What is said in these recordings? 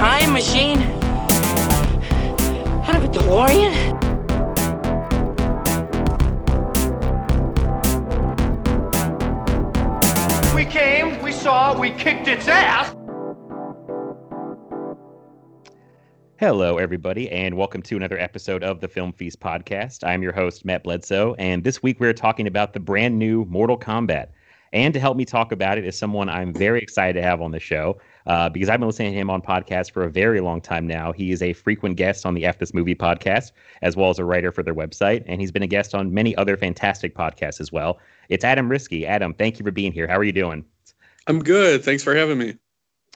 Time machine? Out of a DeLorean? We came, we saw, we kicked its ass. Hello, everybody, and welcome to another episode of the Film Feast podcast. I'm your host, Matt Bledsoe, and this week we're talking about the brand new Mortal Kombat. And to help me talk about it is someone I'm very excited to have on the show uh, because I've been listening to him on podcasts for a very long time now. He is a frequent guest on the F This Movie podcast, as well as a writer for their website, and he's been a guest on many other fantastic podcasts as well. It's Adam Riske. Adam, thank you for being here. How are you doing? I'm good. Thanks for having me.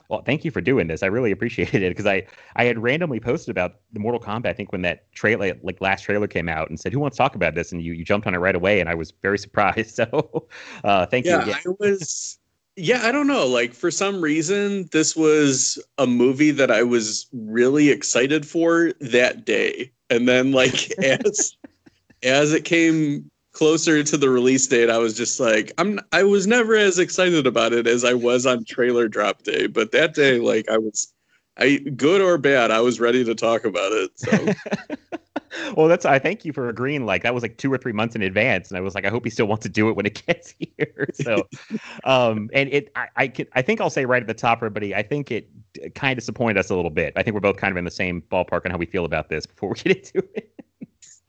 Well, thank you for doing this. I really appreciated it because I I had randomly posted about the Mortal Kombat. I think when that trailer, like last trailer, came out, and said, "Who wants to talk about this?" and you you jumped on it right away, and I was very surprised. So, uh, thank Yeah, you. I was. Yeah, I don't know. Like for some reason, this was a movie that I was really excited for that day, and then like as as it came closer to the release date, I was just like, I'm. I was never as excited about it as I was on trailer drop day, but that day, like I was. I good or bad, I was ready to talk about it. So well, that's I thank you for agreeing. Like that was like two or three months in advance, and I was like, I hope he still wants to do it when it gets here. So, um, and it, I, I, can, I think I'll say right at the top, everybody, I think it kind of disappointed us a little bit. I think we're both kind of in the same ballpark on how we feel about this before we get into it.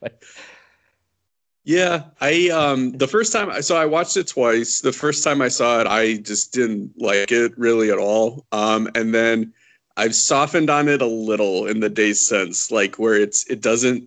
but Yeah, I um the first time I so I watched it twice. The first time I saw it, I just didn't like it really at all. Um and then I've softened on it a little in the days since, like where it's it doesn't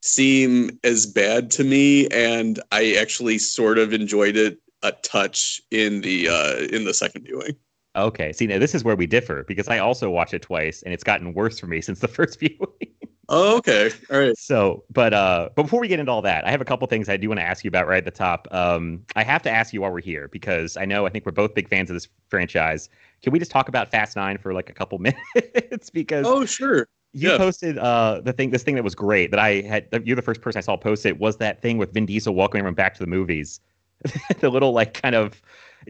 seem as bad to me and I actually sort of enjoyed it a touch in the uh in the second viewing. okay, see now this is where we differ because I also watch it twice, and it's gotten worse for me since the first viewing. Oh, okay. All right. So, but uh, but before we get into all that, I have a couple things I do want to ask you about right at the top. Um, I have to ask you while we're here because I know I think we're both big fans of this franchise. Can we just talk about Fast Nine for like a couple minutes? because Oh, sure. you yeah. posted uh the thing, this thing that was great that I had. You're the first person I saw post it. Was that thing with Vin Diesel welcoming everyone back to the movies? the little like kind of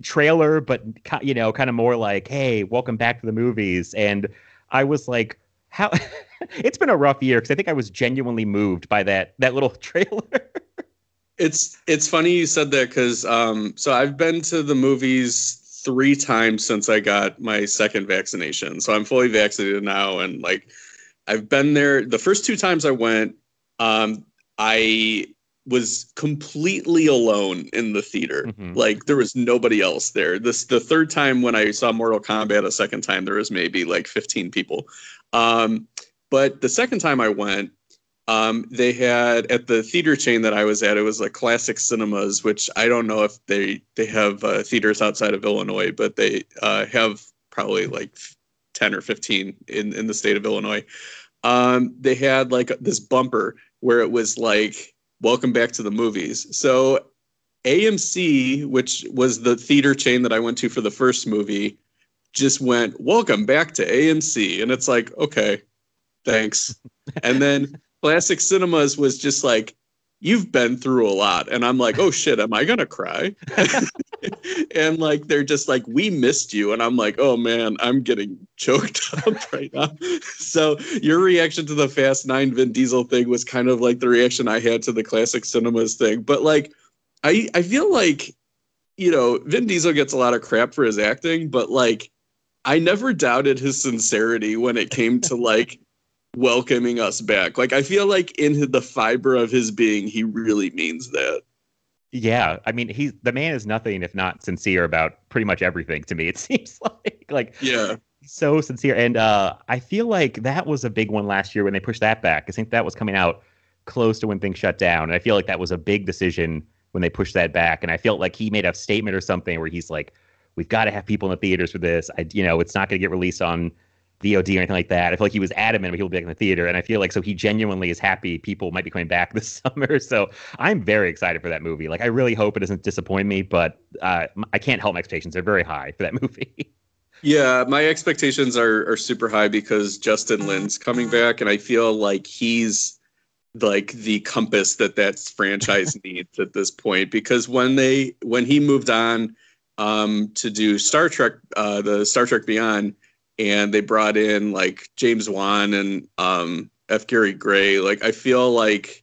trailer, but you know, kind of more like, "Hey, welcome back to the movies." And I was like, "How?" it's been a rough year because I think I was genuinely moved by that that little trailer. It's it's funny you said that because um so I've been to the movies three times since I got my second vaccination. So I'm fully vaccinated now and like I've been there the first two times I went, um I was completely alone in the theater. Mhm. Like there was nobody else there. This the third time when I saw Mortal Kombat a second time there was maybe like 15 people. Um but the second time I went um, they had at the theater chain that I was at, it was like Classic Cinemas, which I don't know if they they have uh, theaters outside of Illinois, but they uh, have probably like ten or fifteen in in the state of Illinois. Um, they had like this bumper where it was like "Welcome back to the movies." So AMC, which was the theater chain that I went to for the first movie, just went "Welcome back to AMC," and it's like okay, thanks. and then Classic Cinemas was just like, you've been through a lot. And I'm like, oh shit, am I gonna cry? and like they're just like, we missed you. And I'm like, oh man, I'm getting choked up right now. so your reaction to the Fast Nine Vin Diesel thing was kind of like the reaction I had to the Classic Cinemas thing. But like I I feel like, you know, Vin Diesel gets a lot of crap for his acting, but like I never doubted his sincerity when it came to like welcoming us back. Like I feel like in the fiber of his being, he really means that. Yeah, I mean, he's the man is nothing if not sincere about pretty much everything to me. It seems like like Yeah. so sincere. And uh, I feel like that was a big one last year when they pushed that back. I think that was coming out close to when things shut down. And I feel like that was a big decision when they pushed that back. And I felt like he made a statement or something where he's like, we've got to have people in the theaters for this. I, you know, it's not going to get released on VOD or anything like that. I feel like he was adamant he'll be back in the theater, and I feel like so he genuinely is happy people might be coming back this summer. So I'm very excited for that movie. Like I really hope it doesn't disappoint me, but uh, I can't help my expectations; they're very high for that movie. Yeah, my expectations are are super high because Justin Lin's coming back, and I feel like he's like the compass that that franchise needs at this point. Because when they when he moved on um, to do Star Trek, uh, the Star Trek Beyond, and they brought in like James Wan and um, F. Gary Gray, like I feel like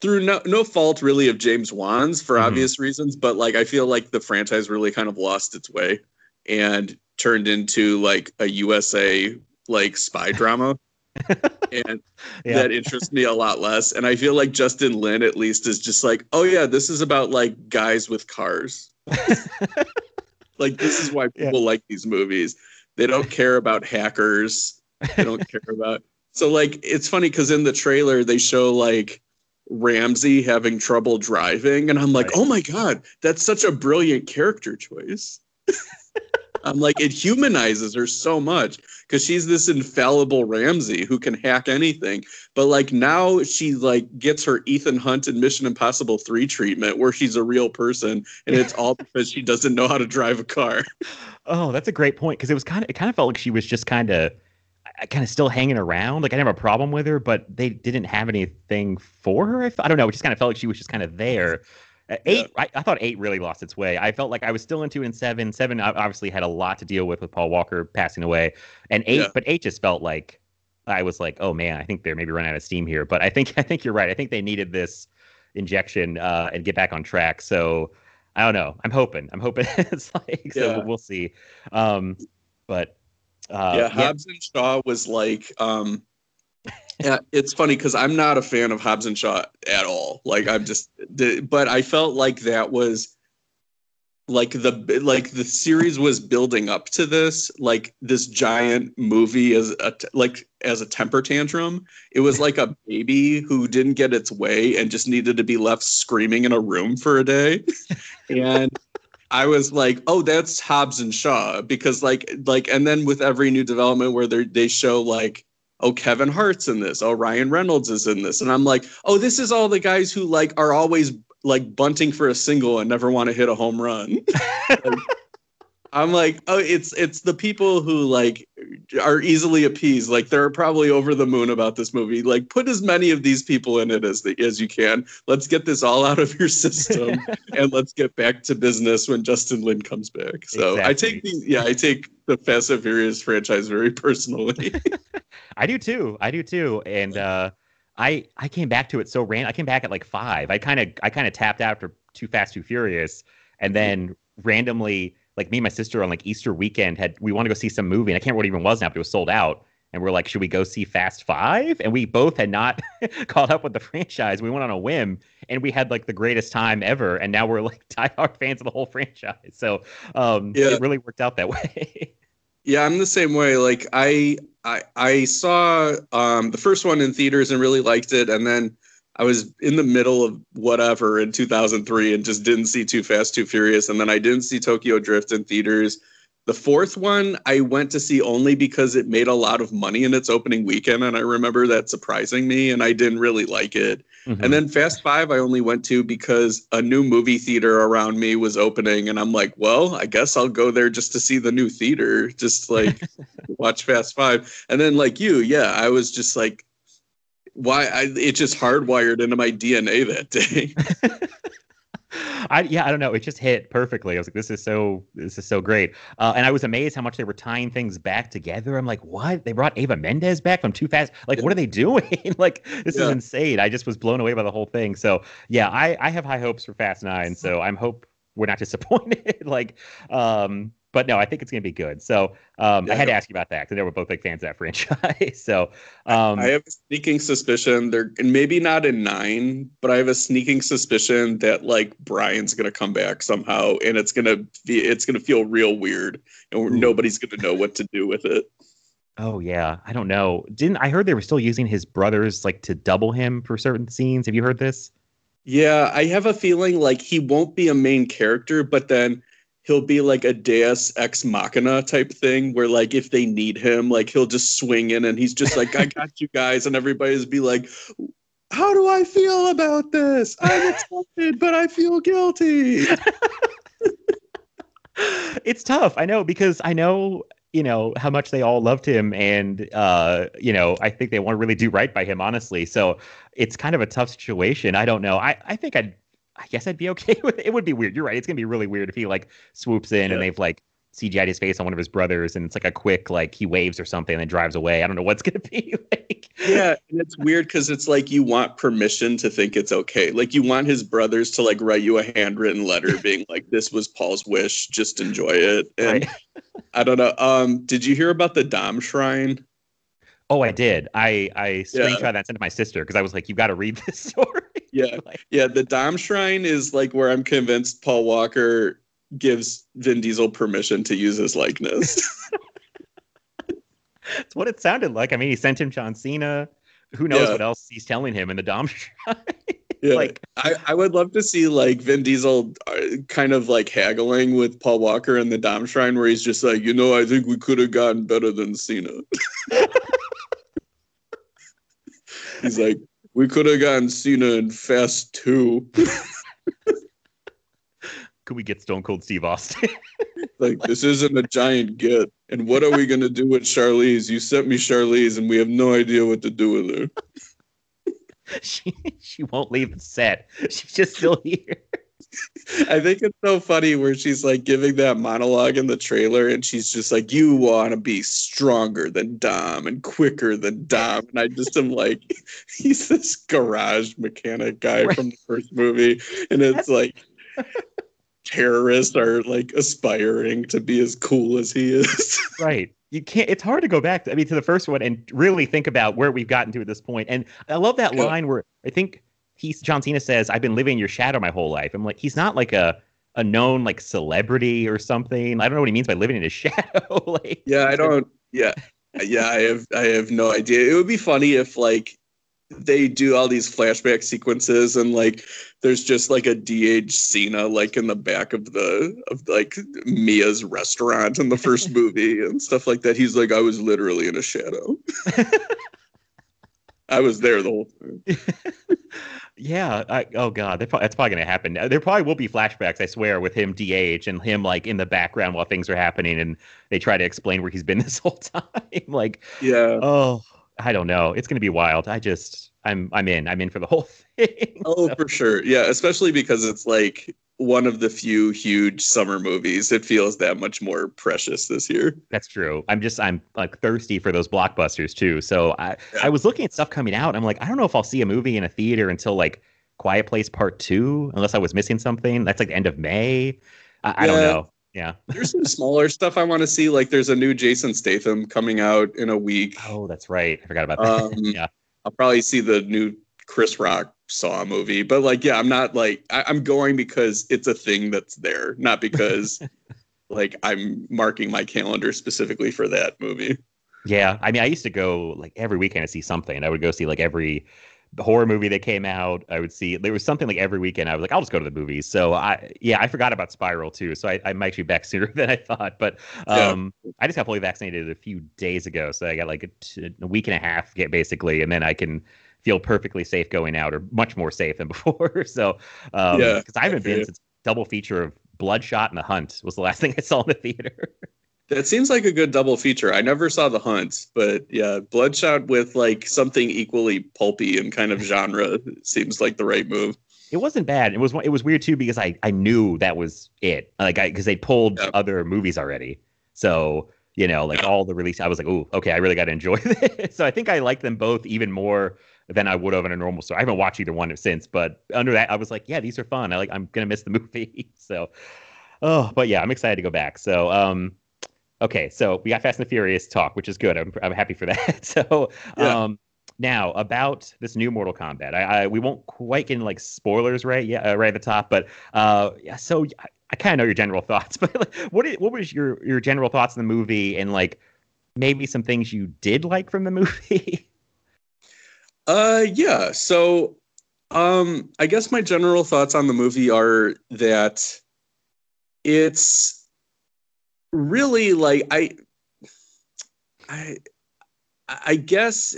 through no no fault really of James Wan's for Mhm. obvious reasons, but like I feel like the franchise really kind of lost its way and turned into like a USA like spy drama. and Yeah. that interests me a lot less. And I feel like Justin Lin at least is just like, oh yeah, this is about like guys with cars. like this is why Yeah. people like these movies. They don't care about hackers. They don't care about so like it's funny because in the trailer they show like Ramsey having trouble driving, and I'm like, Right. oh my god, that's such a brilliant character choice. I'm like, it humanizes her so much because she's this infallible Ramsey who can hack anything. But like now she like gets her Ethan Hunt and Mission Impossible 3 treatment where she's a real person and it's all because she doesn't know how to drive a car. Oh, that's a great point because it was kind of it kind of felt like she was just kind of uh, kind of still hanging around. Like I didn't have a problem with her, but they didn't have anything for her. I don't know. It just kind of felt like she was just kind of there. Uh, eight, I, I thought eight really lost its way. I felt like I was still into it in seven. Seven ob- obviously had a lot to deal with with Paul Walker passing away, and eight, Yeah. but eight just felt like I was like, oh man, I think they're maybe running out of steam here. But I think I think you're right. I think they needed this injection uh, and get back on track. So I don't know. I'm hoping. I'm hoping it's like so. Yeah. We'll, we'll see. Um, but uh, yeah, Hobbs and Shaw was like, um, yeah, it's funny because I'm not a fan of Hobbs and Shaw at all. Like I'm just, but I felt like that was like the like the series was building up to this like this giant movie as a like as a temper tantrum it was like a baby who didn't get its way and just needed to be left screaming in a room for a day and I was like, oh, that's Hobbs and Shaw because like like and then with every new development where they they show like oh Kevin Hart's in this, oh Ryan Reynolds is in this, and I'm like, oh, this is all the guys who like are always like bunting for a single and never want to hit a home run. Like, I'm like, oh, it's it's the people who like are easily appeased. Like they're probably over the moon about this movie. Like put as many of these people in it as the, as you can. Let's get this all out of your system and let's get back to business when Justin Lin comes back. So I take the yeah, I take the Fast and Furious franchise very personally. I do too. I do too. And uh, I I came back to it so ran. I came back at like five. I kind of I kind of tapped out after Too Fast Too Furious, and then randomly, like me and my sister on like Easter weekend had we want to go see some movie, and I can't remember what it even was now, but it was sold out. And we're like, should we go see Fast Five? And we both had not caught up with the franchise. We went on a whim, and we had like the greatest time ever. And now we're like diehard fans of the whole franchise. So um, Yeah. it really worked out that way. Yeah, I'm the same way. Like I I I saw um the first one in theaters and really liked it and then I was in the middle of whatever in 2003 and just didn't see Too Fast Too Furious and then I didn't see Tokyo Drift in theaters. The fourth one I went to see only because it made a lot of money in its opening weekend and I remember that surprising me and I didn't really like it. Mhm. And then Fast Five, I only went to because a new movie theater around me was opening, and I'm like, well, I guess I'll go there just to see the new theater, just like watch Fast Five. And then, like you, yeah, I was just like, why? I, it just hardwired into my DNA that day. I yeah, I don't know. It just hit perfectly. I was like, this is so this is so great. Uh, and I was amazed how much they were tying things back together. I'm like, what? They brought Eva Mendes back from Too Fast. Like, what are they doing? like, this is insane. I just was blown away by the whole thing. So yeah, I I have high hopes for Fast Nine. So I'm hope we're not disappointed. like, um, but no, I think it's going to be good. So um, Yeah, I had to ask you about that because know we're both big fans of that franchise. so um, I have a sneaking suspicion they're and maybe not in nine, but I have a sneaking suspicion that like Brian's gonna come back somehow, and it's gonna be it's gonna feel real weird, and Ooh. nobody's gonna know what to do with it. oh yeah, I don't know. Didn't I heard they were still using his brothers like to double him for certain scenes? Have you heard this? Yeah, I have a feeling like he won't be a main character, but then he'll be like a Deus ex machina type thing where like if they need him, like he'll just swing in and he's just like, I got you guys, and everybody's be like, How do I feel about this? I'm excited, but I feel guilty. it's tough. I know because I know you know how much they all loved him, and uh, you know I think they want to really do right by him, honestly. So it's kind of a tough situation. I don't know. I I think I'd. I guess I'd be okay with it. It would be weird. You're right. It's gonna be really weird if he like swoops in Yeah. and they've like CGI'd his face on one of his brothers, and it's like a quick like he waves or something and then drives away. I don't know what's gonna be like. yeah, and it's weird because it's like you want permission to think it's okay. Like you want his brothers to like write you a handwritten letter being like, This was Paul's wish, just enjoy it. And Right. I don't know. Um, did you hear about the Dom Shrine? Oh, I did. I I Yeah. screenshot that and sent it to my sister because I was like, you got to read this story. Yeah. Like, Yeah, the Dom Shrine is like where I'm convinced Paul Walker gives Vin Diesel permission to use his likeness. It's what it sounded like. I mean, he sent him John Cena. Who knows Yeah. what else he's telling him in the Dom Shrine? yeah. Like- I, I would love to see like Vin Diesel uh, kind of like haggling with Paul Walker in the Dom Shrine where he's just like, you know, I think we could have gotten better than Cena. he's like, we could have gotten Cena in Fast 2. Could we get Stone Cold Steve Austin? Like, this isn't a giant get. And what are we going to do with Charlize? You sent me Charlize, and we have no idea what to do with her. she she won't leave the set. She's just still here. I think it's so funny where she's like giving that monologue in the trailer, and she's just like, "You want to be stronger than Dom and quicker than Dom," and I just am like, he's this garage mechanic guy Right. from the first movie, and it's like terrorists are like aspiring to be as cool as he is. Right. You can't. It's hard to go back. to, I mean, to the first one and really think about where we've gotten to at this point. And I love that Yeah. line where I think he's John Cena says, "I've been living in your shadow my whole life." I'm like, he's not like a a known like celebrity or something. I don't know what he means by living in his shadow. like, Yeah, I don't. Yeah, yeah, I have. I have no idea. It would be funny if like they do all these flashback sequences and like there's just like a DH Cena like in the back of the of like Mia's restaurant in the first movie and stuff like that. He's like, I was literally in a shadow. I was there the whole time. Yeah. I, oh God, that pro- that's probably going to happen. There probably will be flashbacks. I swear, with him DH and him like in the background while things are happening, and they try to explain where he's been this whole time. like, Yeah. oh, I don't know. It's going to be wild. I just, I'm, I'm in. I'm in for the whole thing. Oh, So- for sure. Yeah, especially because it's like one of the few huge summer movies. It feels that much more precious this year. That's true. I'm just, I'm like thirsty for those blockbusters too. So I, Yeah. I was looking at stuff coming out. I'm like, I don't know if I'll see a movie in a theater until like Quiet Place Part Two, unless I was missing something. That's like the end of May. I, I don't know. Yeah. There's some smaller stuff I want to see. Like there's a new Jason Statham coming out in a week. Oh, that's right. I forgot about that. Um, yeah. I'll probably see the new Chris Rock Saw a movie. But like, yeah, I'm not like I, I'm going because it's a thing that's there, not because like I'm marking my calendar specifically for that movie. Yeah, I mean, I used to go like every weekend to see something. I would go see like every horror movie that came out. I would see there was something like every weekend. I was like, I'll just go to the movies. So I, yeah, I forgot about Spiral too. So I, I'm actually back sooner than I thought. But Yeah. um, I just got fully vaccinated a few days ago, so I got like a, t- a week and a half, get basically, and then I can feel perfectly safe going out, or much more safe than before. so um, Yeah, because I haven't been since double feature of Bloodshot and The Hunt was the last thing I saw in the theater. That seems like a good double feature. I never saw The Hunt, but yeah, Bloodshot with like something equally pulpy and kind of genre seems like the right move. It wasn't bad. It was it was weird too because I I knew that was it. Like I because they pulled Yeah. other movies already. So you know, like all the release, I was like, oh, okay, I really got to enjoy this. so I think I like them both even more than I would have in a normal store. I haven't watched either one since, but under that, I was like, yeah, these are fun. I like. I'm gonna miss the movie. so Oh, but yeah, I'm excited to go back. So, um, okay, so we got Fast and the Furious talk, which is good. I'm I'm happy for that. so, Yeah. um, now about this new Mortal Kombat. I, I we won't quite get into like spoilers right yeah uh, right at the top, but uh, yeah. So I, I kind of know your general thoughts, but like, what what was your your general thoughts on the movie and like maybe some things you did like from the movie? Uh yeah, so um I guess my general thoughts on the movie are that it's really like I I I guess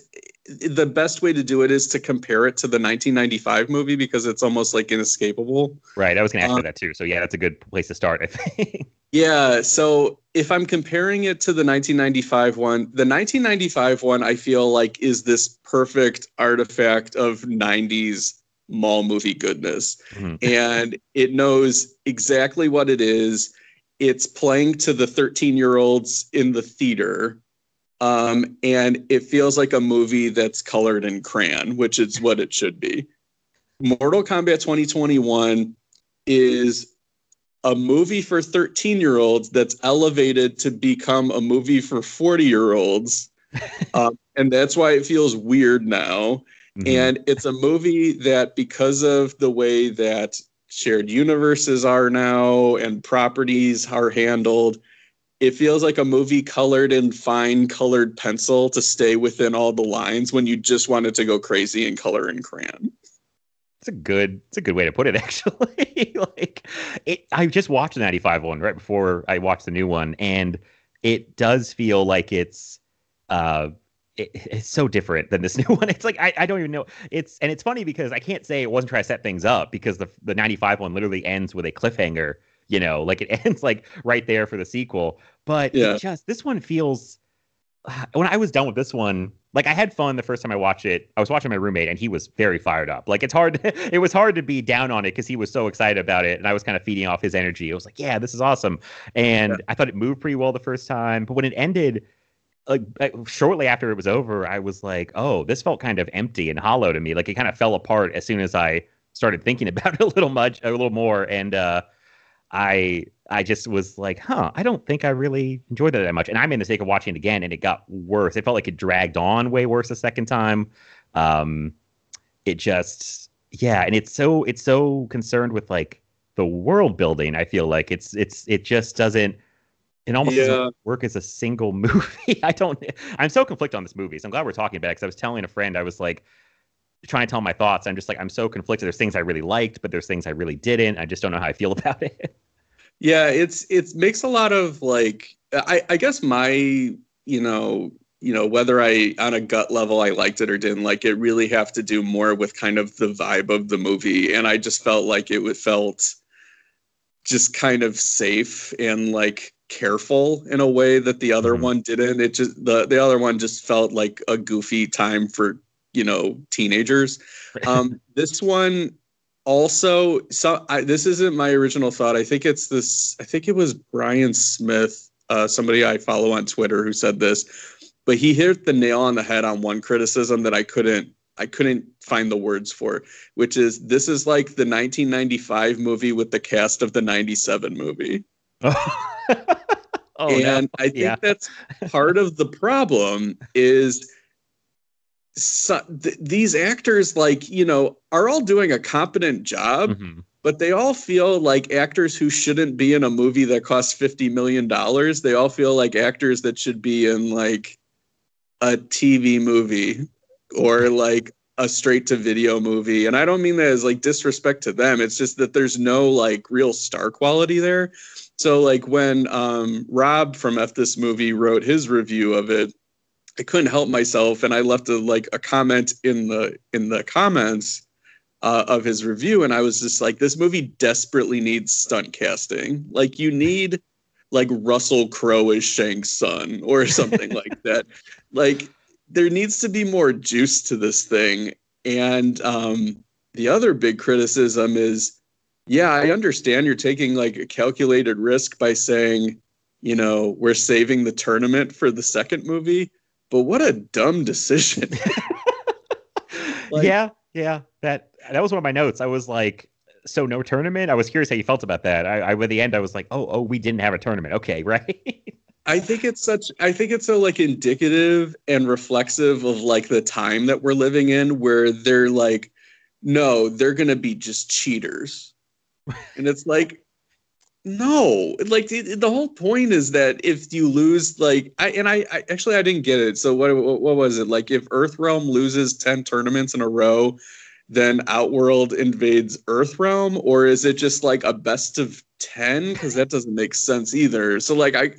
the best way to do it is to compare it to the 1995 movie because it's almost like inescapable. right, I was gonna ask Uh, you that too. So yeah, that's a good place to start. I think. Yeah, so if I'm comparing it to the 1995 one, the 1995 one I feel like is this perfect artifact of 90s mall movie goodness. Mhm. And it knows exactly what it is. It's playing to the 13 year olds in the theater. Um, and it feels like a movie that's colored in crayon, which is what it should be. Mortal Kombat 2021 is a movie for 13 year olds that's elevated to become a movie for 40 year olds. um, and that's why it feels weird now. Mhm. And it's a movie that, because of the way that shared universes are now and properties are handled, it feels like a movie colored in fine colored pencil to stay within all the lines when you just wanted to go crazy and color in crayon. It's a good it's a good way to put it actually. like it I just watched the 95 one right before I watched the new one and it does feel like it's uh it, it's so different than this new one. It's like I, I don't even know. It's and it's funny because I can't say it wasn't trying to set things up because the the 95 one literally ends with a cliffhanger, you know, like it ends like right there for the sequel. But Yeah. it just this one feels when I was done with this one, like I had fun the first time I watched it. I was watching my roommate and he was very fired up. Like it's hard it was hard to be down on it because he was so excited about it and I was kind of feeding off his energy. I was like, yeah, this is awesome. And I thought it moved pretty well the first time, but when it ended like like, shortly after it was over, I was like, oh, this felt kind of empty and hollow to me. Like it kind of fell apart as soon as I started thinking about it a little much, a little more and uh I I just was like, huh, I don't think I really enjoyed it that much. And I made the mistake of watching it again, and it got worse. It felt like it dragged on way worse the second time. Um, it just, yeah, and it's so it's so concerned with like the world building. I feel like it's it's it just doesn't. It almost Yeah. doesn't work as a single movie. I don't. I'm so conflicted on this movie. So I'm glad we're talking about it because I was telling a friend, I was like trying to tell my thoughts. I'm just like I'm so conflicted. There's things I really liked, but there's things I really didn't. I just don't know how I feel about it. Yeah, it's it makes a lot of like I I guess my you know you know whether I on a gut level I liked it or didn't like it really have to do more with kind of the vibe of the movie and I just felt like it would felt just kind of safe and like careful in a way that the other Mhm. one didn't it just the the other one just felt like a goofy time for you know teenagers um this one also so I, this isn't my original thought i think it's this i think it was brian smith uh, somebody i follow on twitter who said this but he hit the nail on the head on one criticism that i couldn't i couldn't find the words for which is this is like the 1995 movie with the cast of the 97 movie oh, and no. I think Yeah. that's part of the problem is so, th- these actors like you know are all doing a competent job Mhm. but they all feel like actors who shouldn't be in a movie that costs 50 million dollars they all feel like actors that should be in like a tv movie or like a straight to video movie and i don't mean that as like disrespect to them it's just that there's no like real star quality there so like when um rob from f this movie wrote his review of it i couldn't help myself and i left a like a comment in the in the comments uh, of his review and i was just like this movie desperately needs stunt casting. Like you need like russell crowe as Shang Tsung or something like that. Like there needs to be more juice to this thing. And um the other big criticism is yeah i understand you're taking like a calculated risk by saying you know we're saving the tournament for the second movie but what a dumb decision Like- yeah, yeah. That that was one of my notes. I was like, so no tournament. I was curious how you felt about that. I, I by the end, I was like, oh, oh, we didn't have a tournament. Okay, right. I think it's such I think it's so like indicative and reflexive of like the time that we're living in where they're like no, they're going to be just cheaters. and it's like no, like the, whole point is that if you lose like I and I, I actually I didn't get it. So what what was it? Like if Earthrealm loses 10 tournaments in a row, then Outworld invades Earthrealm or is it just like a best of 10 cuz that doesn't make sense either. So like I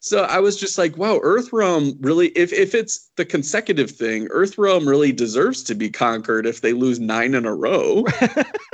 so I was just like, wow, Earthrealm really, if, if it's the consecutive thing, Earthrealm really deserves to be conquered if they lose nine in a row.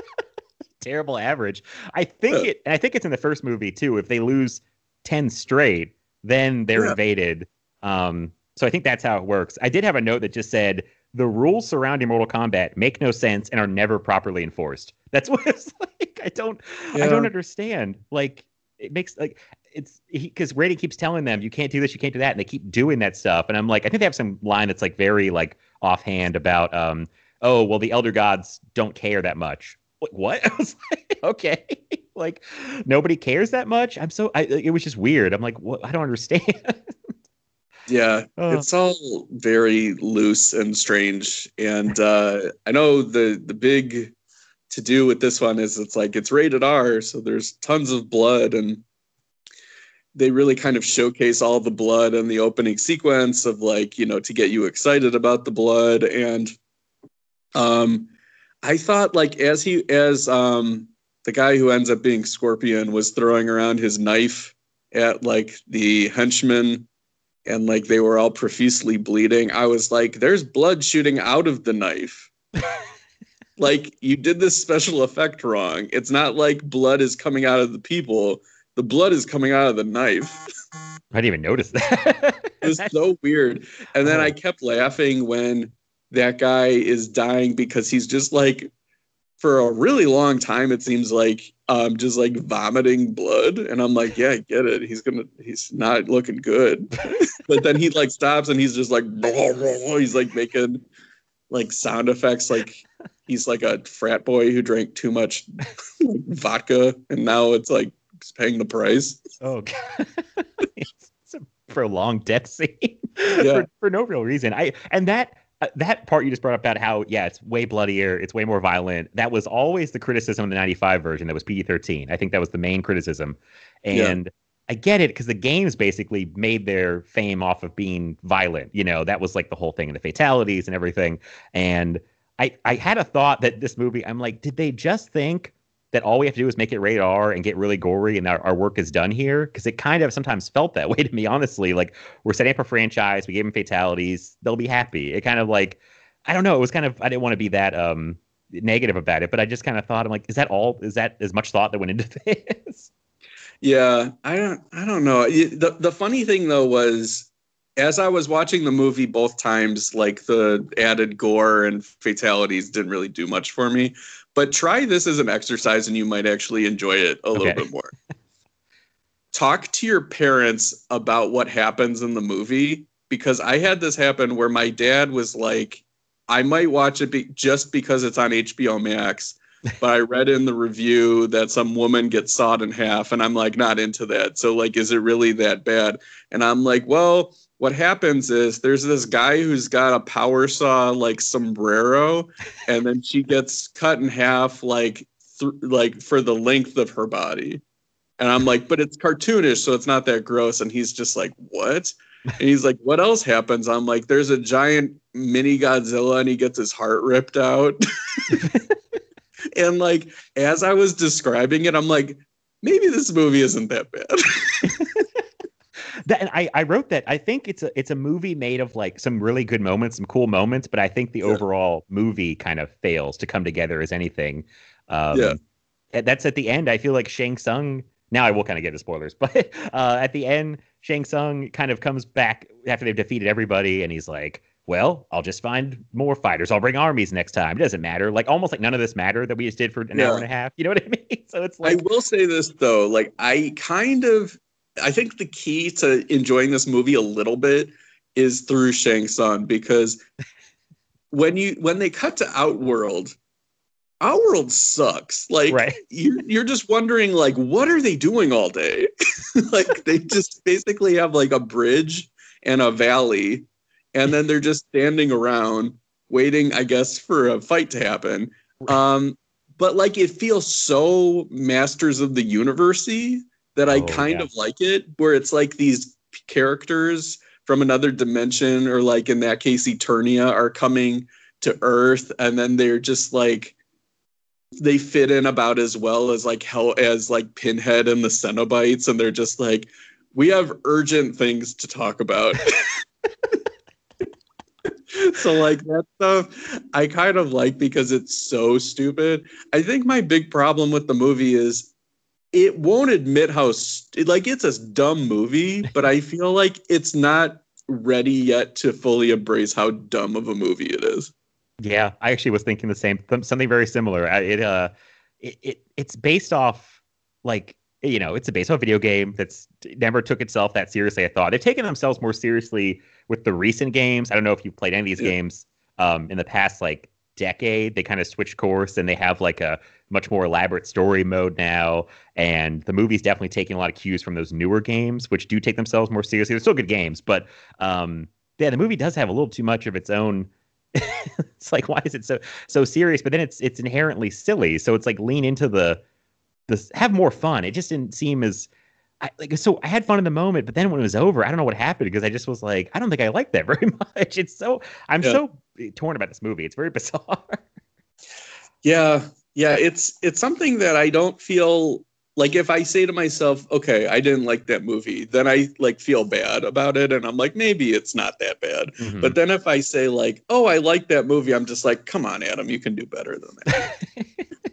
Terrible average. I think it, and I think it's in the first movie too. If they lose 10 straight, then they're yeah. invaded. Um, so I think that's how it works. I did have a note that just said the rules surrounding Mortal Kombat make no sense and are never properly enforced. That's what it's like. I don't, yeah. I don't understand. Like, it makes like it's because Raiden keeps telling them you can't do this, you can't do that, and they keep doing that stuff. And I'm like, I think they have some line that's like very like offhand about, um, oh well, the Elder Gods don't care that much. Like what? I was like, okay, like nobody cares that much. I'm so, I, it was just weird. I'm like, what? I don't understand. yeah, uh, it's all very loose and strange. And uh, I know the the big to do with this one is it's like it's rated R, so there's tons of blood and they really kind of showcase all the blood in the opening sequence of like you know to get you excited about the blood and um i thought like as he as um the guy who ends up being scorpion was throwing around his knife at like the henchmen and like they were all profusely bleeding i was like there's blood shooting out of the knife like you did this special effect wrong it's not like blood is coming out of the people the blood is coming out of the knife. I didn't even notice that. it was so weird. And then I oh. kept laughing when that guy is dying because he's just like, for a really long time, it seems like um just like vomiting blood. And I'm like, yeah, I get it. He's gonna he's not looking good. but then he like stops and he's just like blah, blah, he's like making like sound effects like he's like a frat boy who drank too much vodka and now it's like paying the price. Oh, God. it's a prolonged death scene yeah. for, for no real reason. I and that uh, that part you just brought up about how yeah it's way bloodier it's way more violent that was always the criticism of the 95 version that was PG-13 I think that was the main criticism. And yeah. I get it because the games basically made their fame off of being violent you know that was like the whole thing and the fatalities and everything. And I I had a thought that this movie I'm like did they just think that all we have to do is make it radar and get really gory and our, our work is done here. Because it kind of sometimes felt that way to me, honestly. Like we're setting up a franchise, we gave them fatalities, they'll be happy. It kind of like, I don't know, it was kind of, I didn't want to be that um negative about it, but I just kind of thought, I'm like, is that all, is that as much thought that went into this? Yeah, I don't, I don't know. The, the funny thing though was as I was watching the movie both times, like the added gore and fatalities didn't really do much for me. But try this as an exercise and you might actually enjoy it a little bit more. Talk to your parents about what happens in the movie because I had this happen where my dad was like, I might watch it be- just because it's on HBO Max. but I read in the review that some woman gets sawed in half, and I'm like, not into that. So, like, is it really that bad? And I'm like, well, what happens is there's this guy who's got a power saw like sombrero and then she gets cut in half like th- like for the length of her body. And i'm like but it's cartoonish so it's not that gross. And he's just like what? And he's like what else happens? I'm like there's a giant mini godzilla and he gets his heart ripped out. And like as i was describing it i'm like maybe this movie isn't that bad that and I, I wrote that I think it's a it's a movie made of like some really good moments, some cool moments, but I think the overall movie kind of fails to come together as anything. Um, yeah, that's at the end. I feel like Shang Tsung. Now I will kind of get the spoilers, but uh, at the end, Shang Tsung kind of comes back after they've defeated everybody, and he's like, well, I'll just find more fighters. I'll bring armies next time. It doesn't matter. Like almost like none of this mattered that we just did for an yeah. hour and a half. You know what I mean? So it's like I will say this though, like I kind of I think the key to enjoying this movie a little bit is through Shang Tsung because when you when they cut to Outworld, our world sucks. Like Right. you're you're just wondering like what are they doing all day? like they just basically have like a bridge and a valley, and then they're just standing around waiting, I guess, for a fight to happen. Um, but like it feels so Masters of the University that I Oh, kind yeah. of like it, where it's like these characters from another dimension, or like in that case, Eternia, are coming to Earth, and then they're just like they fit in about as well as like hell as like Pinhead and the Cenobites, and they're just like, we have urgent things to talk about. so like that stuff I kind of like because it's so stupid. I think my big problem with the movie is it won't admit how st- like it's a dumb movie, but I feel like it's not ready yet to fully embrace how dumb of a movie it is. Yeah, I actually was thinking the same th- something very similar. I- It uh, it, it it's based off like you know it's a based off video game that's never took itself that seriously. I thought they've taken themselves more seriously with the recent games. I don't know if you've played any of these Yeah. games um in the past like decade. They kind of switched course and they have like a much more elaborate story mode now. And the movie's definitely taking a lot of cues from those newer games, which do take themselves more seriously. They're still good games, but um, yeah, the movie does have a little too much of its own. it's like why is it so so serious? But then it's it's inherently silly. So it's like lean into the the have more fun. It just didn't seem as I, like so I had fun in the moment, but then when it was over, I don't know what happened because I just was like, I don't think I like that very much. It's so I'm Yeah. so torn about this movie. It's very bizarre. Yeah, yeah, it's it's something that I don't feel like if I say to myself, okay, I didn't like that movie, then I like feel bad about it and I'm like maybe it's not that bad. Mhm. But then if I say like, "Oh, I like that movie," I'm just like, "Come on, Adam, you can do better than that."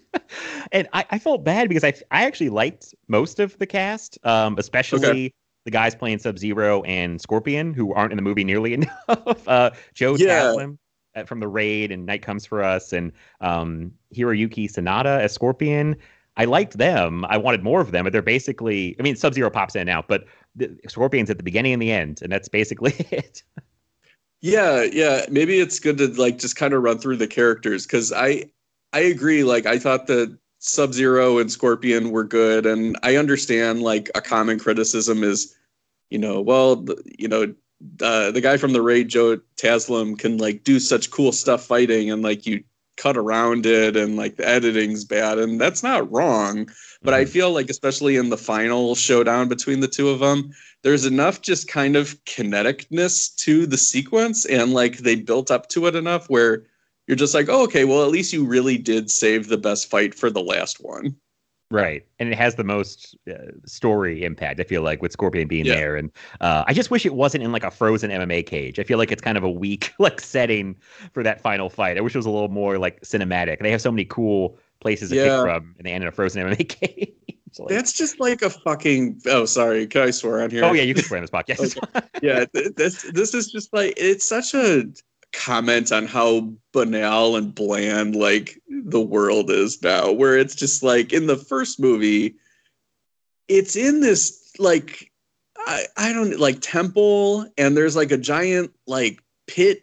and I, I felt bad because I I actually liked most of the cast, um, especially the guys playing Sub Zero and Scorpion, who aren't in the movie nearly enough. Uh, Joe Yeah. Taslim uh, from the Raid and Night Comes for Us, and um, Hiroyuki Sanada as Scorpion. I liked them. I wanted more of them, but they're basically. I mean, Sub Zero pops in and out, but the Scorpion's at the beginning and the end, and that's basically it. Yeah, yeah. Maybe it's good to like just kind of run through the characters because I I agree. Like I thought that Sub Zero and Scorpion were good, and I understand like a common criticism is, you know, well, you know, uh, the guy from the raid, Joe Taslim, can like do such cool stuff fighting, and like you cut around it, and like the editing's bad, and that's not wrong. But I feel like, especially in the final showdown between the two of them, there's enough just kind of kineticness to the sequence and like they built up to it enough where you're just like oh okay well at least you really did save the best fight for the last one Right. And it has the most uh, story impact, I feel like, with Scorpion being Yeah. there. And uh, I just wish it wasn't in like a frozen MMA cage. I feel like it's kind of a weak like setting for that final fight. I wish it was a little more like cinematic. They have so many cool places to Yeah. pick from, and they end in a frozen MMA cage. Like- that's just like a fucking oh sorry can i swear on here oh, yeah, you can swear on this podcast. yeah th- this this is just like it's such a comment on how banal and bland like the world is now where it's just like in the first movie it's in this like i i don't like temple and there's like a giant like pit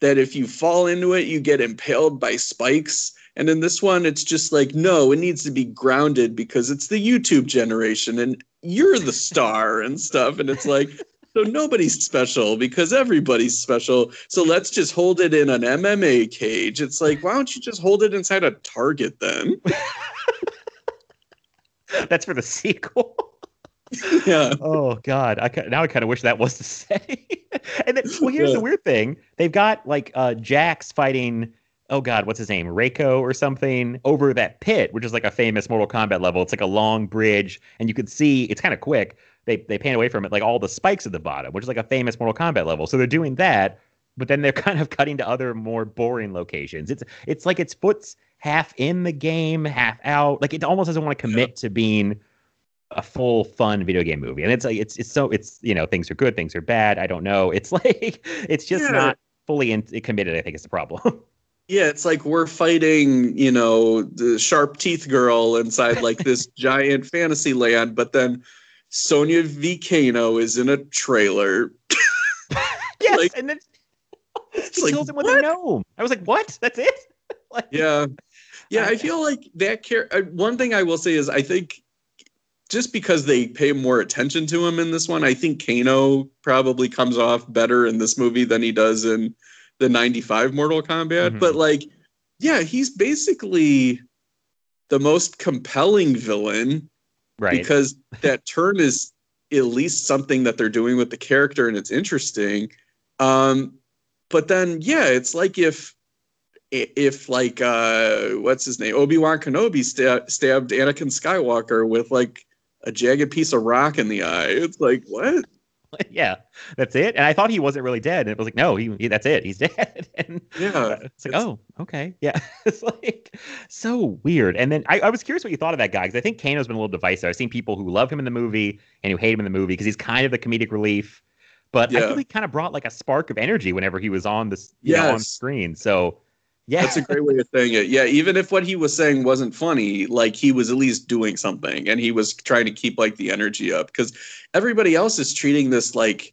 that if you fall into it you get impaled by spikes. And in this one it's just like no it needs to be grounded because it's the youtube generation and you're the star and stuff. And it's like so nobody's special because everybody's special. So let's just hold it in an MMA cage. It's like, why don't you just hold it inside a Target then? That's for the sequel. yeah. Oh God! I now I kind of wish that was the setting. and then, well, here's Yeah. the weird thing: they've got like uh, Jax fighting. Oh God, what's his name? Reiko or something over that pit, which is like a famous Mortal Kombat level. It's like a long bridge, and you can see it's kind of quick. They they pan away from it, like all the spikes at the bottom, which is like a famous Mortal Kombat level. So they're doing that, but then they're kind of cutting to other more boring locations. It's it's like its foot's half in the game, half out. Like it almost doesn't want to commit to being a full fun video game movie. And it's like it's it's so it's you know things are good, things are bad. I don't know. It's like it's just Yeah. not fully in, committed. I think is the problem. Yeah, it's like we're fighting, you know, the sharp teeth girl inside like this giant fantasy land, but then Sonia Vicano is in a trailer. yes, Like- and then she like, kills him with what? a gnome. I was like, what? That's it? like, yeah yeah I- i feel like that care uh, one thing i will say is i think just because they pay more attention to him in this one i think kano probably comes off better in this movie than he does in the 95 mortal kombat Mhm. but like yeah he's basically the most compelling villain right. because that turn is at least something that they're doing with the character and it's interesting. Um but then yeah it's like if if like uh what's his name? Obi-wan kenobi sta- stabbed anakin skywalker with like a jagged piece of rock in the eye. It's like what yeah, that's it. And I thought he wasn't really dead. And it was like, no, he, he that's it. He's dead. and yeah it's like, It's- oh, okay. Yeah. it's like so weird. And then I, I was curious what you thought of that guy because I think Kano's been a little divisive. I've seen people who love him in the movie and who hate him in the movie because he's kind of the comedic relief. But I Yeah. feel he kind of brought like a spark of energy whenever he was on this you know, on screen. So yeah. That's a great way of saying it. Yeah, even if what he was saying wasn't funny, like he was at least doing something and he was trying to keep like the energy up because everybody else is treating this like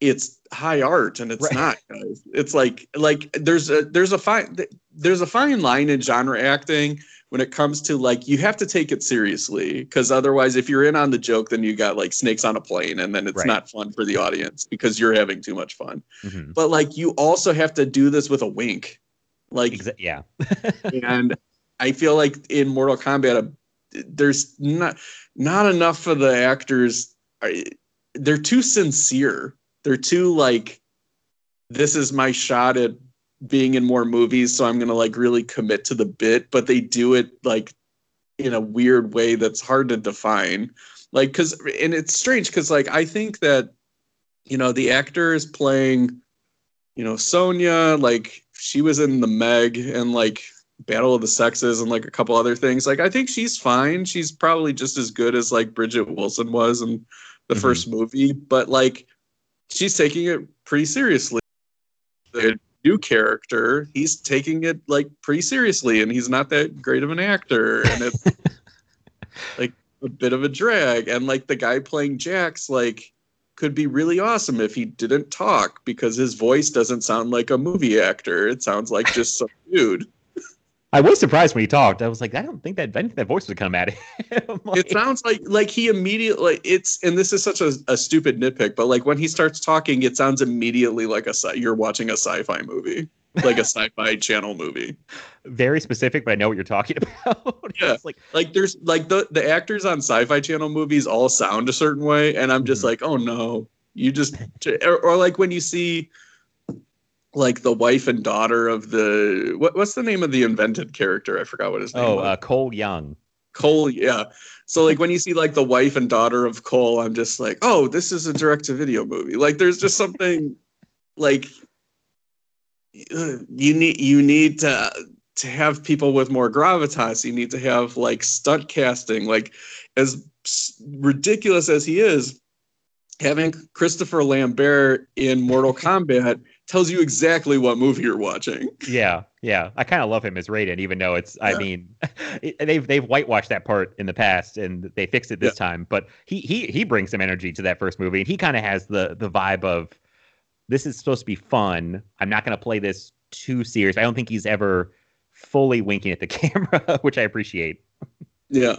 it's high art and it's Right. not guys. It's like like there's a there's a fine there's a fine line in genre acting when it comes to like you have to take it seriously because otherwise if you're in on the joke then you got like snakes on a plane and then it's Right. not fun for the audience because you're having too much fun. Mhm. But like you also have to do this with a wink. Like Exa- yeah. and I feel like in Mortal Kombat, uh, there's not not enough of the actors. They're too sincere. They're too like, this is my shot at being in more movies, so I'm gonna like really commit to the bit. But they do it like in a weird way that's hard to define. Like, cause and it's strange because like I think that you know the actor is playing you know Sonya like she was in the meg and like battle of the sexes and like a couple other things. Like i think she's fine. She's probably just as good as like Bridgette Wilson was in the Mhm. first movie. But like she's taking it pretty seriously. The new character he's taking it like pretty seriously and he's not that great of an actor and it's like a bit of a drag. And like the guy playing jax like could be really awesome if he didn't talk because his voice doesn't sound like a movie actor. It sounds like just some dude. I was surprised when he talked. I was like, I don't think that I think that voice would come out him. Like, It sounds like like he immediately it's and this is such a, a stupid nitpick, but like when he starts talking, it sounds immediately like a sci- you're watching a sci-fi movie, like a sci-fi channel movie. very specific, but I know what you're talking about. Yeah. It's like Like there's like the the actors on sci-fi channel movies all sound a certain way, and I'm just Mhm. like, oh no, you just or, or like when you see like the wife and daughter of the what, what's the name of the invented character? I forgot what his name is. oh, uh, Cole Young. Cole, yeah. So like when you see like the wife and daughter of Cole, I'm just like, oh, this is a direct to video movie. Like there's just something like you need you need to to have people with more gravitas. You need to have like stunt casting. Like as ridiculous as he is, having Christopher Lambert in Mortal Kombat tells you exactly what movie you're watching. Yeah, yeah. I kind of love him as Raiden, even though it's. I mean, they've they've whitewashed that part in the past, and they fixed it this time. But he he he brings some energy to that first movie, and he kind of has the the vibe of this is supposed to be fun. I'm not going to play this too serious. I don't think he's ever fully winking at the camera, which I appreciate. Yeah.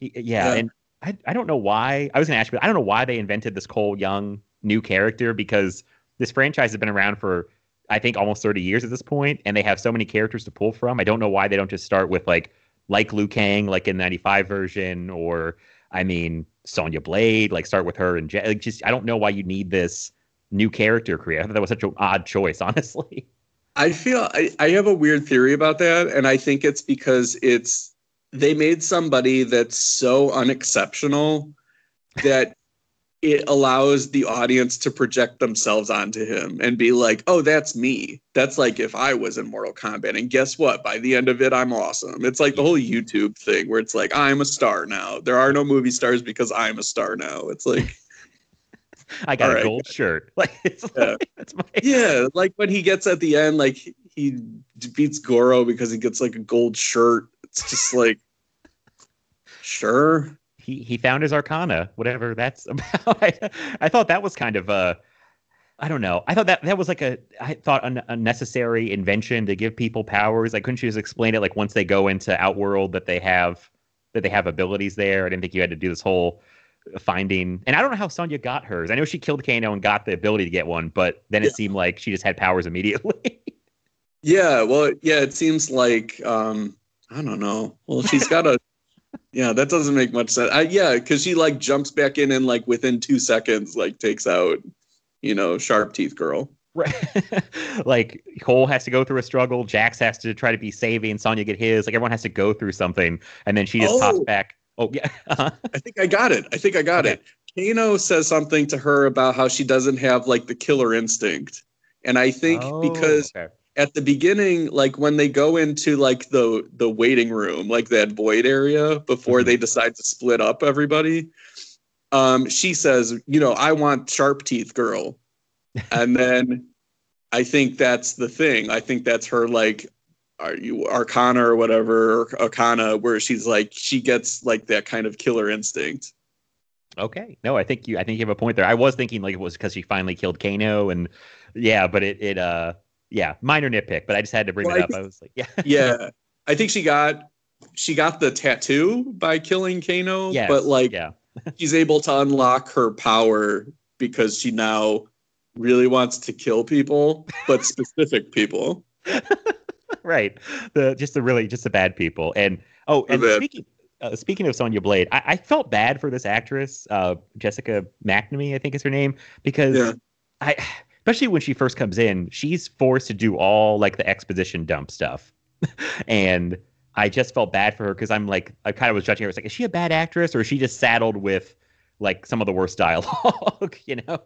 He- yeah, Yeah. and I, I don't know why I was gonna ask you, I don't know why they invented this Cole Young new character because this franchise has been around for I think almost 30 years at this point, and they have so many characters to pull from. I don't know why they don't just start with like like Liu Kang, like in the 95 version, or I mean Sonya Blade, like start with her and Je- like just I don't know why you need this new character creator. I thought that was such an odd choice, honestly. I feel I, I have a weird theory about that, and I think it's because it's they made somebody that's so unexceptional that it allows the audience to project themselves onto him and be like, oh, that's me. That's like if I was in Mortal Kombat. And guess what? By the end of it, I'm awesome. It's like the whole YouTube thing where it's like, I'm a star now. There are no movie stars because I'm a star now. It's like, I got All a right. gold shirt. Like it's Yeah. like, that's my yeah, like when he gets at the end, like he beats Goro because he gets like a gold shirt. It's just like, sure. he he found his arcana, whatever that's about. I, I thought that was kind of uh I don't know. I thought that that was like a I thought an unnecessary invention to give people powers. Like couldn't you just explain it like once they go into Outworld that they have that they have abilities there? I didn't think you had to do this whole finding. And I don't know how Sonya got hers. I know she killed Kano and got the ability to get one, but then it Yeah. seemed like she just had powers immediately. Yeah, well, yeah, it seems like um I don't know. Well, she's got a Yeah, that doesn't make much sense. I, yeah, because she like jumps back in and like within two seconds, like takes out, you know, Sharp Teeth Girl. Right. like Cole has to go through a struggle, Jax has to try to be saving, Sonya get his. Like everyone has to go through something, and then she just pops Oh. back. Oh yeah. I think I got it. I think I got Okay. it. Kano says something to her about how she doesn't have like the killer instinct. And I think because Oh, okay. at the beginning, like when they go into like the the waiting room, like that void area before Mhm. they decide to split up everybody, um, she says, you know, I want sharp teeth girl. and then I think that's the thing. I think that's her like Arcana or whatever, or Arcana, where she's like she gets like that kind of killer instinct. Okay. No, I think you I think you have a point there. I was thinking like it was because she finally killed Kano and yeah, but it it uh yeah, minor nitpick, but I just had to bring Well, it I up. think- I was like, yeah. Yeah. I think she got she got the tattoo by killing Kano, Yes, but like yeah. she's able to unlock her power because she now really wants to kill people, but specific people. right. The just the really just the bad people. And oh, and The speaking uh, speaking of Sonya Blade, I, I felt bad for this actress, uh, Jessica McNamee, I think is her name, because Yeah. I especially when she first comes in, she's forced to do all like the exposition dump stuff, and I just felt bad for her because I'm like I kind of was judging her. It's like, is she a bad actress or is she just saddled with like some of the worst dialogue? you know?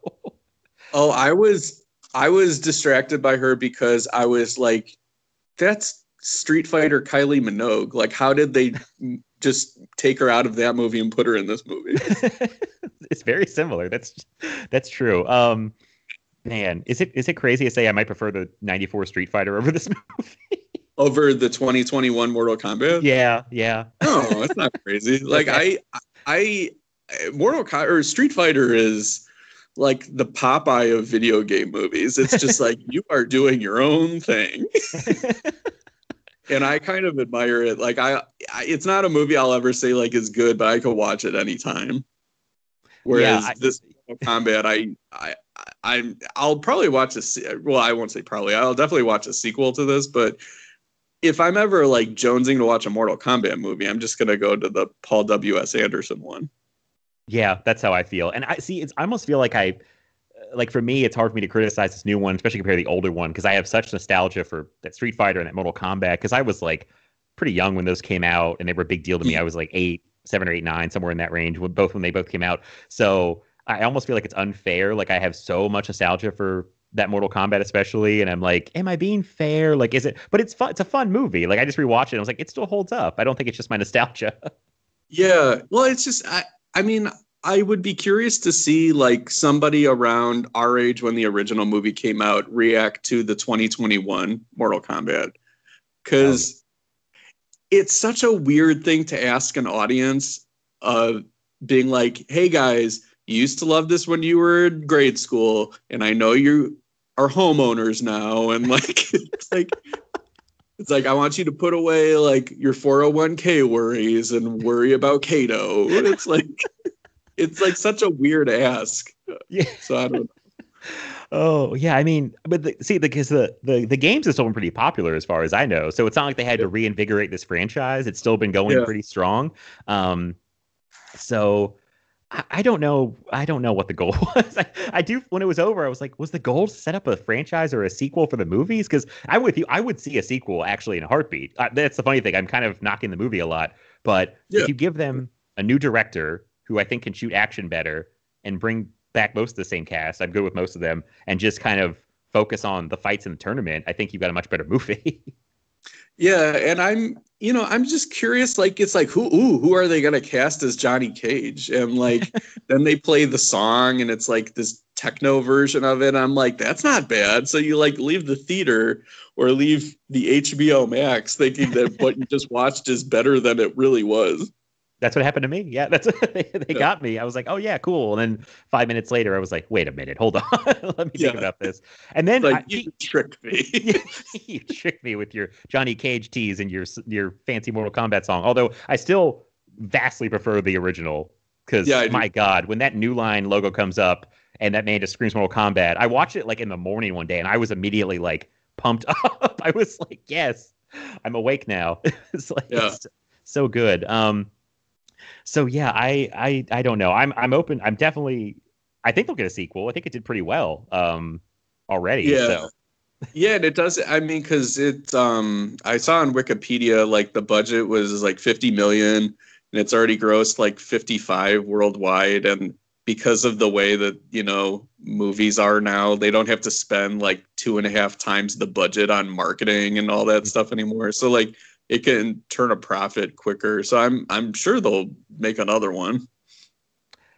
Oh, I was I was distracted by her because I was like, that's Street Fighter Kylie Minogue. Like, how did they just take her out of that movie and put her in this movie? it's very similar. That's that's true. Um, man, is it is it crazy to say I might prefer the '94 Street Fighter over this movie? Over the 2021 Mortal Kombat? yeah, yeah. No, it's not crazy. Like Okay. I, I, Mortal Kombat or Street Fighter is like the Popeye of video game movies. It's just like you are doing your own thing, and I kind of admire it. Like I, I, it's not a movie I'll ever say like is good, but I could watch it anytime. Whereas I- this combat, I, I, I, I'll probably watch a. se- Well, I won't say probably. I'll definitely watch a sequel to this, but if I'm ever like jonesing to watch a Mortal Kombat movie, I'm just gonna go to the Paul W. S. Anderson one. Yeah, that's how I feel. And I see. It's I almost feel like I, uh, like for me, it's hard for me to criticize this new one, especially compared to the older one, because I have such nostalgia for that Street Fighter and that Mortal Kombat. Because I was like pretty young when those came out, and they were a big deal to me. I was like eight, seven or eight, nine, somewhere in that range. When both when they both came out, so I almost feel like it's unfair. Like I have so much nostalgia for that Mortal Kombat, especially, and I'm like, am I being fair? Like, is it? But it's fun. It's a fun movie. Like I just rewatched it. and I was like, it still holds up. I don't think it's just my nostalgia. Yeah, well, it's just I. I mean, I would be curious to see like somebody around our age when the original movie came out react to the 2021 Mortal Kombat because it's such a weird thing to ask an audience of being like, "Hey guys, you used to love this when you were in grade school, and I know you are homeowners now, and like it's like." It's like I want you to put away like your 401k worries and worry about Kato. It's like it's like such a weird ask. yeah. So I don't know. Oh yeah, I mean, but the, see, because the, the the games have still been pretty popular as far as I know. So it's not like they had to reinvigorate this franchise. It's still been going Yeah. pretty strong. Um, so I, I don't know. I don't know what the goal was. I, I do. When it was over, I was like, was the goal to set up a franchise or a sequel for the movies? Because I'm with you. I would see a sequel actually in a heartbeat. Uh, that's the funny thing. I'm kind of knocking the movie a lot, but Yeah. if you give them a new director who I think can shoot action better and bring back most of the same cast, I'm good with most of them, and just kind of focus on the fights in the tournament, I think you've got a much better movie. Yeah, and I'm you know, I'm just curious, like it's like who ooh, who are they gonna cast as Johnny Cage? And like then they play the song and it's like this techno version of it. I'm like, that's not bad. So you like leave the theater or leave the HBO Max thinking that what you just watched is better than it really was. That's what happened to me. Yeah, that's they, they Yeah. got me. I was like, oh yeah, cool. And then five minutes later, I was like, wait a minute, hold on, let me think about this. And then like I, you tricked me. you tricked me with your Johnny Cage tease and your your fancy Mortal Kombat song. Although I still vastly prefer the original because Yeah, my God, when that new line logo comes up and that man just screams Mortal Kombat, I watched it like in the morning one day and I was immediately like pumped up. I was like, yes, I'm awake now. it's like Yeah. it's so good. Um, so yeah, I I I don't know. I'm I'm open. I'm definitely. I think they'll get a sequel. I think it did pretty well um already. Yeah. So. Yeah, and it does. I mean, because it, um, I saw on Wikipedia like the budget was like 50 million, and it's already grossed like 55 worldwide. And because of the way that you know movies are now, they don't have to spend like two and a half times the budget on marketing and all that stuff anymore. So like it can turn a profit quicker. So I'm I'm sure they'll make another one.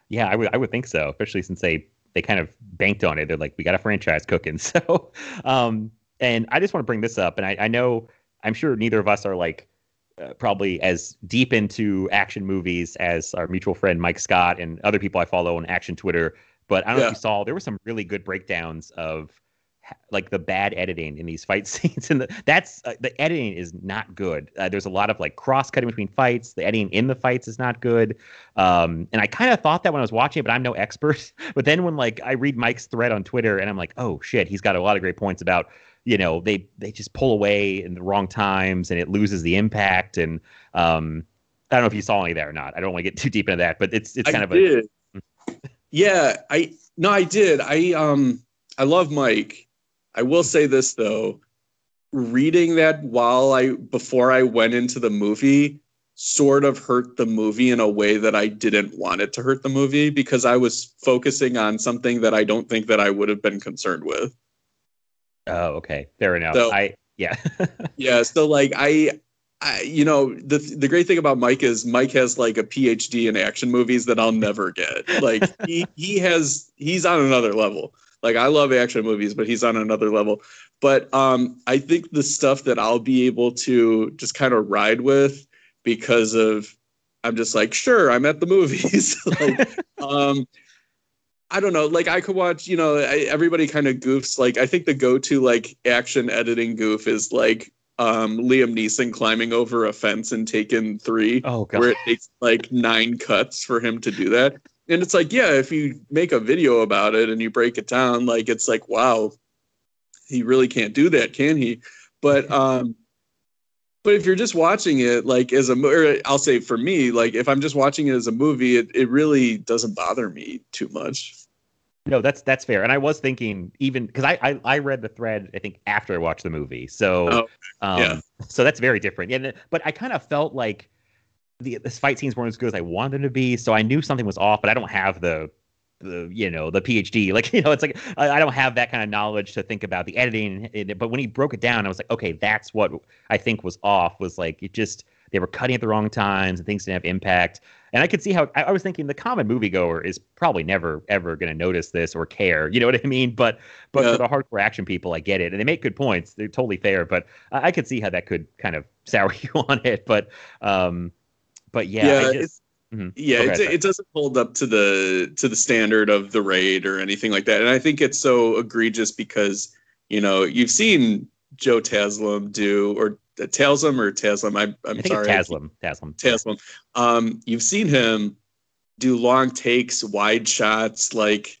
Yeah, I would I would think so, especially since they they kind of banked on it. They're like, we got a franchise cooking. So, um, and I just want to bring this up, and I, I know I'm sure neither of us are like uh, probably as deep into action movies as our mutual friend Mike Scott and other people I follow on Action Twitter. But I don't know if you saw there were some really good breakdowns of like the bad editing in these fight scenes, and the, that's uh, the editing is not good. Uh, there's a lot of like cross cutting between fights. The editing in the fights is not good. Um, and I kind of thought that when I was watching it, but I'm no expert. But then when like I read Mike's thread on Twitter, and I'm like, oh shit, he's got a lot of great points about you know they they just pull away in the wrong times and it loses the impact. And um, I don't know if you saw any of that or not. I don't want to get too deep into that, but it's it's kind I of a yeah, I no, I did. I um, I love Mike. I will say this though, reading that while I before I went into the movie sort of hurt the movie in a way that I didn't want it to hurt the movie because I was focusing on something that I don't think that I would have been concerned with. oh okay, fair enough. So- I yeah Yeah, so like I I, you know, the the great thing about Mike is Mike has like a PhD in action movies that I'll never get. Like he he has he's on another level. Like I love action movies, but he's on another level. But um, I think the stuff that I'll be able to just kind of ride with because of I'm just like sure I'm at the movies. like um, I don't know. Like I could watch. You know, I, everybody kind of goofs. Like I think the go-to like action editing goof is like um, Liam Neeson climbing over a fence in Taken Three, oh god where it takes like nine cuts for him to do that. And it's like, yeah, if you make a video about it and you break it down, like it's like, wow, he really can't do that, can he? But um, but if you're just watching it like as a, or I'll say for me, like if I'm just watching it as a movie, it, it really doesn't bother me too much. No, that's that's fair. And I was thinking even because I, I I read the thread I think after I watched the movie, so Oh, um, yeah. so that's very different. And but I kind of felt like the the fight scenes weren't as good as I wanted them to be, so I knew something was off. But I don't have the the you know the PhD, like you know, it's like I, I don't have that kind of knowledge to think about the editing. But when he broke it down, I was like, okay, that's what I think was off. Was like it just they were cutting at the wrong times and things didn't have impact. And I could see how I, I was thinking the common moviegoer is probably never ever going to notice this or care. You know what I mean? But but Yeah. for the hardcore action people, I get it, and they make good points. They're totally fair. But I, I could see how that could kind of sour you on it. But um, but yeah, Yeah, just, Mhm. yeah it, sorry. it doesn't hold up to the to the standard of the raid or anything like that and i think it's so egregious because you know you've seen joe taslim do or uh, taslim or taslim I, i'm I think sorry Taslim. Taslim. taslim um you've seen him do long takes wide shots like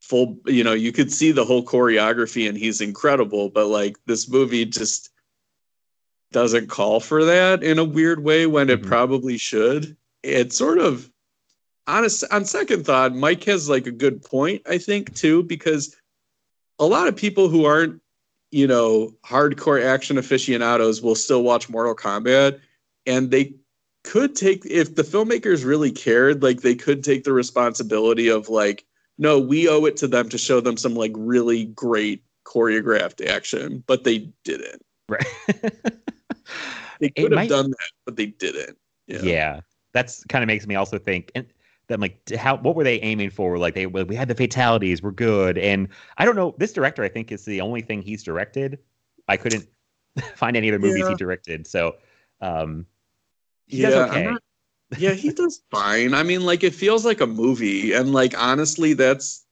full you know you could see the whole choreography and he's incredible but like this movie just doesn't call for that in a weird way when it Mhm. probably should it's sort of honest on second thought mike has like a good point i think too because a lot of people who aren't you know hardcore action aficionados will still watch mortal kombat and they could take if the filmmakers really cared like they could take the responsibility of like no we owe it to them to show them some like really great choreographed action but they didn't Right. they It could have might- done that but they didn't yeah. that's kind of makes me also think and that like how what were they aiming for like they we had the fatalities we're good and i don't know this director i think is the only thing he's directed i couldn't find any other movies Yeah. he directed so um he yeah does okay not- yeah, he does fine. I mean, like it feels like a movie, and like honestly, that's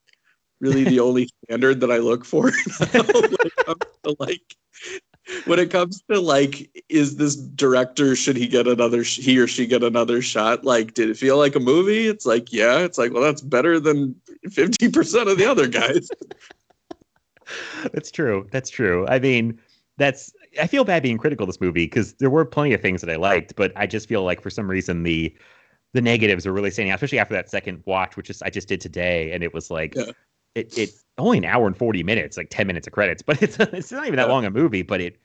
really the only standard that I look for now when it comes to like when it comes to like is this director should he get another he or she get another shot? Like did it feel like a movie? It's like yeah it's like well that's better than 50% of the other guys. That's true. That's true. I mean that's i feel bad being critical of this movie because there were plenty of things that i liked but i just feel like for some reason the the negatives are really standing out especially after that second watch which is i just did today and it was like Yeah. it, it only an hour and 40 minutes like 10 minutes of credits but it's it's not even that long a movie but it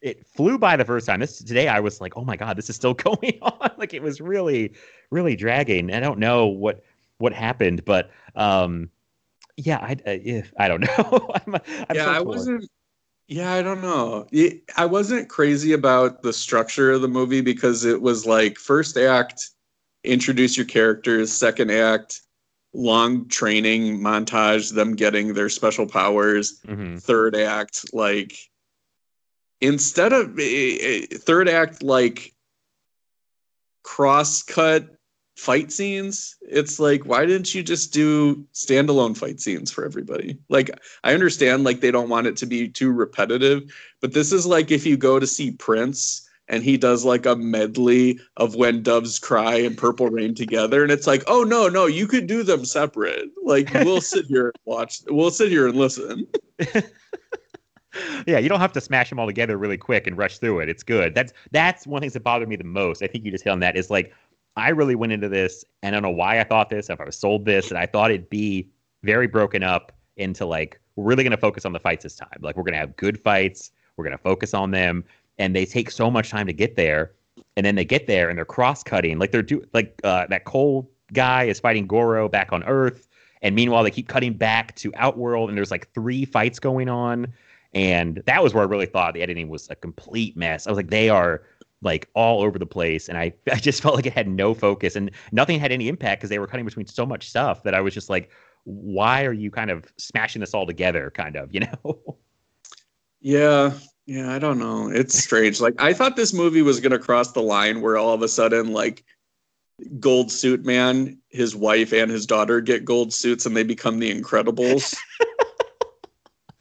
it flew by the first time. This today i was like oh my god this is still going on. Like it was really really dragging. I don't know what what happened but um yeah i uh, i don't know. I'm, I'm yeah so i wasn't yeah i don't know. It- i wasn't crazy about the structure of the movie because it was like first act introduce your characters second act long training montage them getting their special powers Mhm. third act like instead of eh, eh, third act like cross cut fight scenes it's like why didn't you just do standalone fight scenes for everybody like i understand like they don't want it to be too repetitive but this is like if you go to see prince and he does like a medley of when doves cry and purple rain together and it's like oh no no you could do them separate like we'll sit here and watch we'll sit here and listen yeah, you don't have to smash them all together really quick and rush through it. It's good. That's that's one of the things that bothered me the most. I think you just hit on that. Is like I really went into this and I don't know why I thought this, if I was sold this, and I thought it'd be very broken up into like we're really gonna focus on the fights this time. Like we're gonna have good fights, we're gonna focus on them, and they take so much time to get there, and then they get there and they're cross cutting. Like they're do like uh, that Cole guy is fighting Goro back on Earth, and meanwhile they keep cutting back to Outworld, and there's like three fights going on. And that was where I really thought the editing was a complete mess. I was like, they are like all over the place. And I, I just felt like it had no focus and nothing had any impact because they were cutting between so much stuff that I was just like, why are you kind of smashing this all together? Kind of, you know? Yeah, yeah, I don't know. It's strange. Like I thought this movie was gonna cross the line where all of a sudden, like Gold Suit Man, his wife and his daughter get gold suits and they become the Incredibles.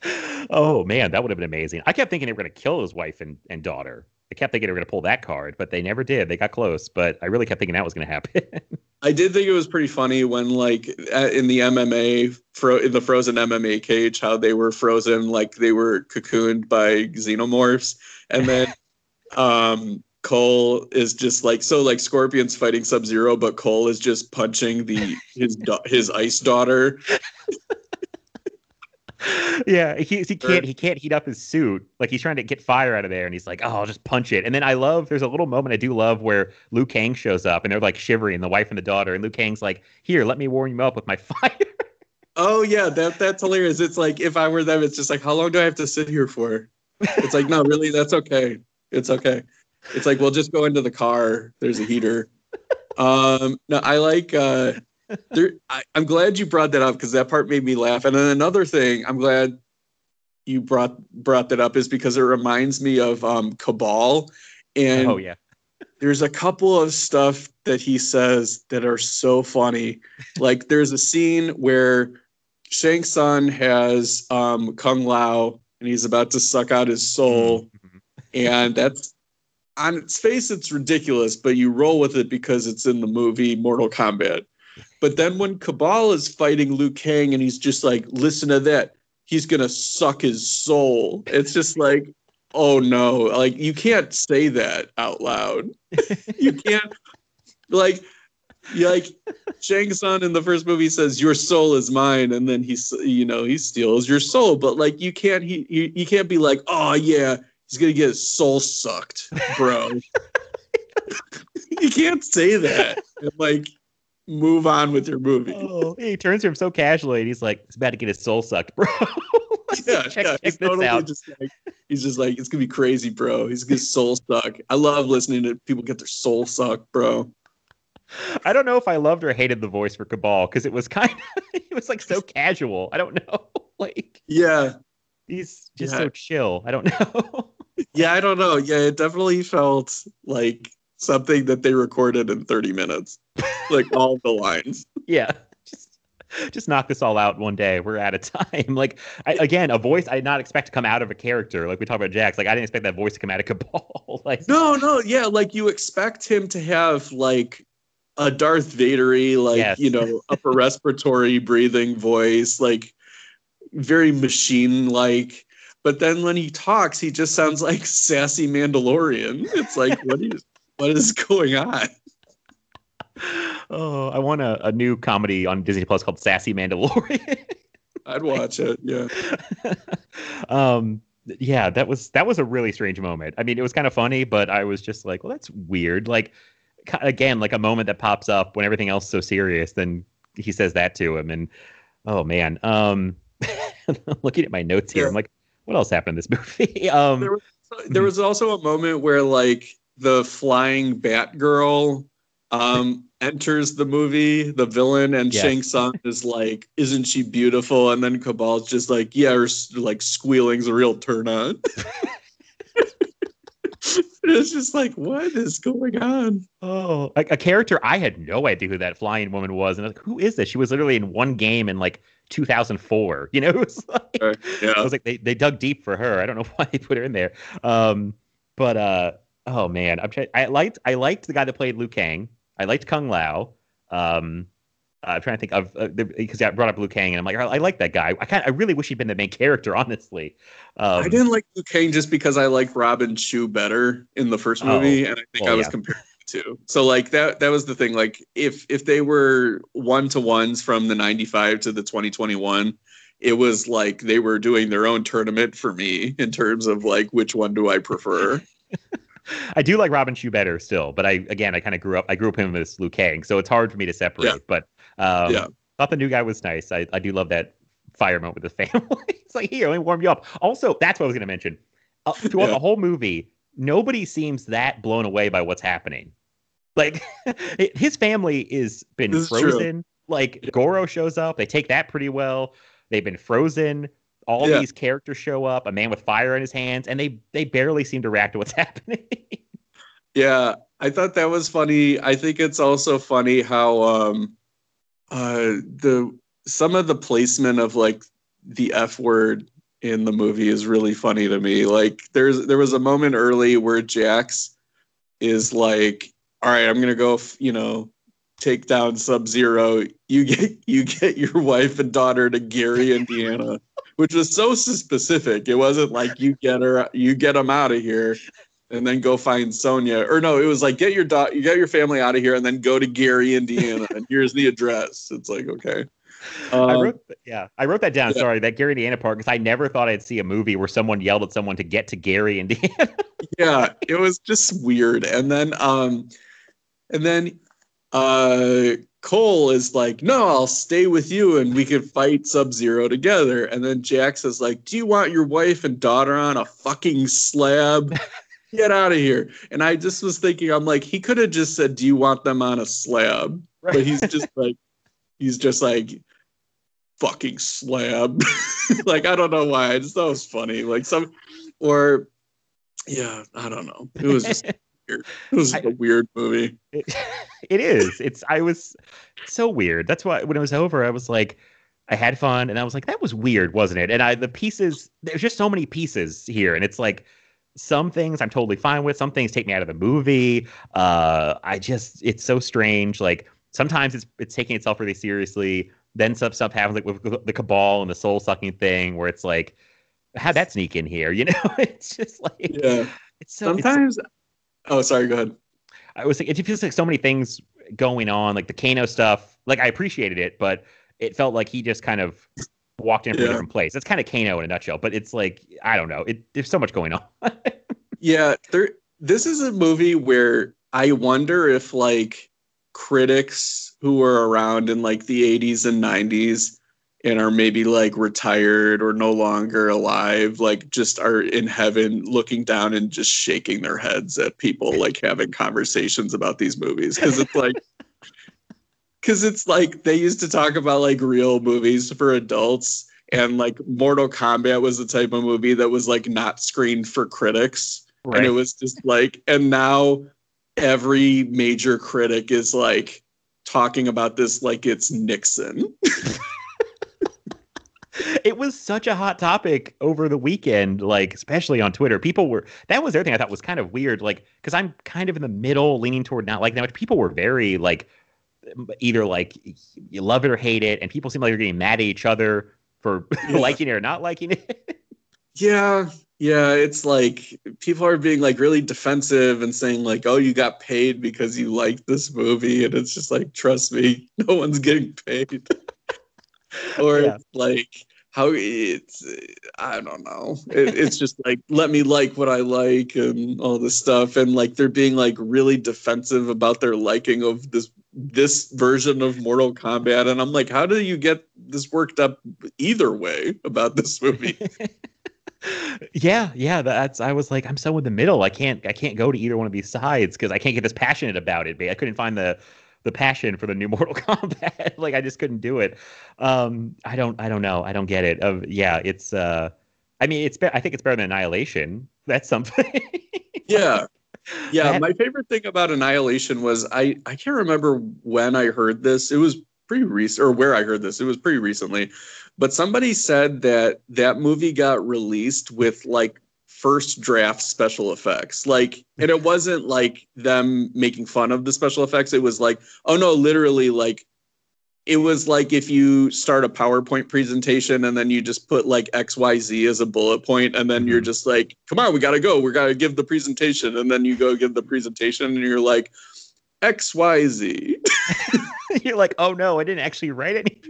oh man, that would have been amazing. I kept thinking they were to kill his wife and, and daughter. I kept thinking they were to pull that card, but they never did. They got close, but I really kept thinking that was to happen. I did think it was pretty funny when, like, uh, in the MMA, fro- in the frozen MMA cage, how they were frozen like they were cocooned by xenomorphs, and then um, Cole is just like so, like Scorpion's fighting Sub Zero, but Cole is just punching the his his ice daughter. yeah, he, he can't he can't heat up his suit. Like he's trying to get fire out of there, and he's like, "Oh, I'll just punch it." And then I love there's a little moment I do love where Liu Kang shows up, and they're like shivering, the wife and the daughter, and Liu Kang's like, "Here, let me warm you up with my fire." Oh yeah, that that's hilarious. It's like if I were them, it's just like, how long do I have to sit here for? It's like, no, really, that's okay. It's okay. It's like we'll just go into the car. There's a heater. Um, no, I like. Uh, there, I, I'm glad you brought that up because that part made me laugh. And then another thing, I'm glad you brought brought that up is because it reminds me of um, Kabal, and oh yeah, there's a couple of stuff that he says that are so funny. Like there's a scene where Shang Tsung has um, Kung Lao and he's about to suck out his soul, Mhm. and that's on its face it's ridiculous, but you roll with it because it's in the movie Mortal Kombat. But then when Kabal is fighting Liu Kang and he's just like, listen to that, he's gonna suck his soul. It's just like, oh no, like you can't say that out loud. you can't like like Shang Tsung in the first movie says your soul is mine, and then he's you know he steals your soul, but like you can't he you, you can't be like oh yeah he's gonna get his soul sucked, bro. you can't say that and like move on with your movie. Oh, he turns to him so casually, and he's like, "He's about to get his soul sucked, bro." yeah, check, yeah, check he's this totally out. just like he's just like it's gonna be crazy, bro. He's gonna soul suck. I love listening to people get their soul sucked, bro. I don't know if I loved or hated the voice for Kabal because it was kind of it was like so casual. I don't know. like Yeah, he's just Yeah. so chill. I don't know. yeah, I don't know. Yeah, it definitely felt like something that they recorded in 30 minutes, like all the lines. Yeah. Just just knock this all out one day. We're out of time. Like I, again, a voice I did not expect to come out of a character. Like we talked about Jax. Like I didn't expect that voice to come out of Kabal. like No, no, yeah, like you expect him to have like a Darth Vadery, like Yes. you know, upper respiratory breathing voice, like very machine like. But then when he talks, he just sounds like sassy Mandalorian. It's like, what is what is going on? oh, I want a, a new comedy on Disney Plus called Sassy Mandalorian. I'd watch it. Yeah. um yeah that was that was a really strange moment i mean it was kind of funny but i was just like well that's weird like again like a moment that pops up when everything else is so serious then he says that to him and oh man um looking at my notes here Yeah. i'm like what else happened in this movie um There was, there was also a moment where like the flying Batgirl um enters the movie, the villain, and Yes. Shang Tsung is like, "Isn't she beautiful?" And then Kabal's just like, "Yeah," her like squealing's a real turn on. it's just like, what is going on? oh like a character i had no idea who that flying woman was and I was like who is this she was literally in one game in like 2004 you know it was like I was like, they, they dug deep for her. I don't know why they put her in there. Um, but uh, oh man, I'm trying. I liked I liked the guy that played Liu Kang. I liked Kung Lao. Um, I'm trying to think of uh, because I brought up Liu Kang, and I'm like, I, I like that guy. I kind I really wish he'd been the main character, honestly. Um, I didn't like Liu Kang just because I like Robin Shou better in the first Oh, movie, and I think well, I was yeah. comparing the two. So like that that was the thing. Like if if they were one to ones from the '95 to the 2021, it was like they were doing their own tournament for me in terms of like which one do I prefer. I do like Robin Shou better still, but I again I kind of grew up I grew up him as Liu Kang, so it's hard for me to separate. Yeah. But um, Yeah. thought the new guy was nice. I, I do love that fire moment with the family. it's like here, let me warm you up. Also, that's what I was going to mention. Uh, throughout Yeah. the whole movie, nobody seems that blown away by what's happening. Like his family is been This is frozen. Like Goro shows up, they take that pretty well. They've been frozen. All Yeah. these characters show up, a man with fire in his hands, and they they barely seem to react to what's happening. Yeah, I thought that was funny. I think it's also funny how um uh the some of the placement of like the F word in the movie is really funny to me. Like there's there was a moment early where Jax is like, "All right, I'm going to go, f- you know, take down Sub-Zero. You get you get your wife and daughter to Gary, Indiana." Which was so specific. It wasn't like you get her you get them out of here and then go find Sonya. Or no, it was like get your dot, you get your family out of here, and then go to Gary, Indiana, and here's the address. It's like okay. I Um, wrote, yeah, I wrote that down. yeah. Sorry, that Gary Indiana part because I never thought I'd see a movie where someone yelled at someone to get to Gary, Indiana. yeah, it was just weird. And then, um, and then, uh, Cole is like, "No, I'll stay with you, and we can fight Sub Zero together." And then Jax is like, "Do you want your wife and daughter on a fucking slab?" Get out of here. And I just was thinking, I'm like, he could have just said, Do you want them on a slab? But he's just like, he's just like, fucking slab. like, I don't know why. I just thought it was funny. Like, some, or, yeah, I don't know. It was just weird. It was a weird movie. It, it is. It's. I was so weird. That's why when it was over, I was like, I had fun, and I was like, that was weird, wasn't it? And I the pieces. There's just so many pieces here, and it's like some things I'm totally fine with. Some things take me out of the movie. Uh, I just it's so strange. Like sometimes it's it's taking itself really seriously. Then some stuff happens like with the Kabal and the soul sucking thing, where it's like, how'd that sneak in here? You know, it's just like Yeah. it's so it's Sometimes, oh, sorry, go ahead. I was like, it feels like so many things going on, like the Kano stuff. Like I appreciated it, but it felt like he just kind of walked in from Yeah. a different place. That's kind of Kano in a nutshell. But it's like I don't know. It there's so much going on. Yeah, there. This is a movie where I wonder if like critics who were around in like the 80s and 90s and are maybe like retired or no longer alive, like just are in heaven looking down and just shaking their heads at people like having conversations about these movies because it's like. Because it's like they used to talk about like real movies for adults, and like Mortal Kombat was the type of movie that was like not screened for critics and it was just like and now every major critic is like talking about this like it's Nixon. it was such a hot topic over the weekend, like especially on Twitter. People were that was the other thing I thought was kind of weird, like because I'm kind of in the middle, leaning toward not liking that much. People were very like either like you love it or hate it, and people seem like they're getting mad at each other for Yeah. liking it or not liking it. Yeah, yeah, it's like people are being like really defensive and saying like, "Oh, you got paid because you liked this movie," and it's just like, trust me, no one's getting paid. or Yeah. like how it's I don't know. It, it's just like let me like what I like and all this stuff, and like they're being like really defensive about their liking of this this version of Mortal Kombat, and I'm like, how do you get this worked up either way about this movie? yeah, yeah, that's I was like I'm so in the middle. I can't I can't go to either one of these sides because I can't get this passionate about it. I couldn't find the the passion for the new Mortal Kombat. like I just couldn't do it. Um I don't I don't know. I don't get it. Of yeah, it's uh I mean it's be- I think it's better than Annihilation. That's something. yeah yeah my favorite thing about annihilation was i i can't remember when i heard this it was pretty recent or where i heard this it was pretty recently but somebody said that that movie got released with like first draft special effects like and it wasn't like them making fun of the special effects it was like oh no literally like it was like if you start a PowerPoint presentation and then you just put like XYZ as a bullet point, and then you're Mhm. just like, come on, we got to go. We got to give the presentation. And then you go give the presentation and you're like, XYZ. You're like, oh no, I didn't actually write any.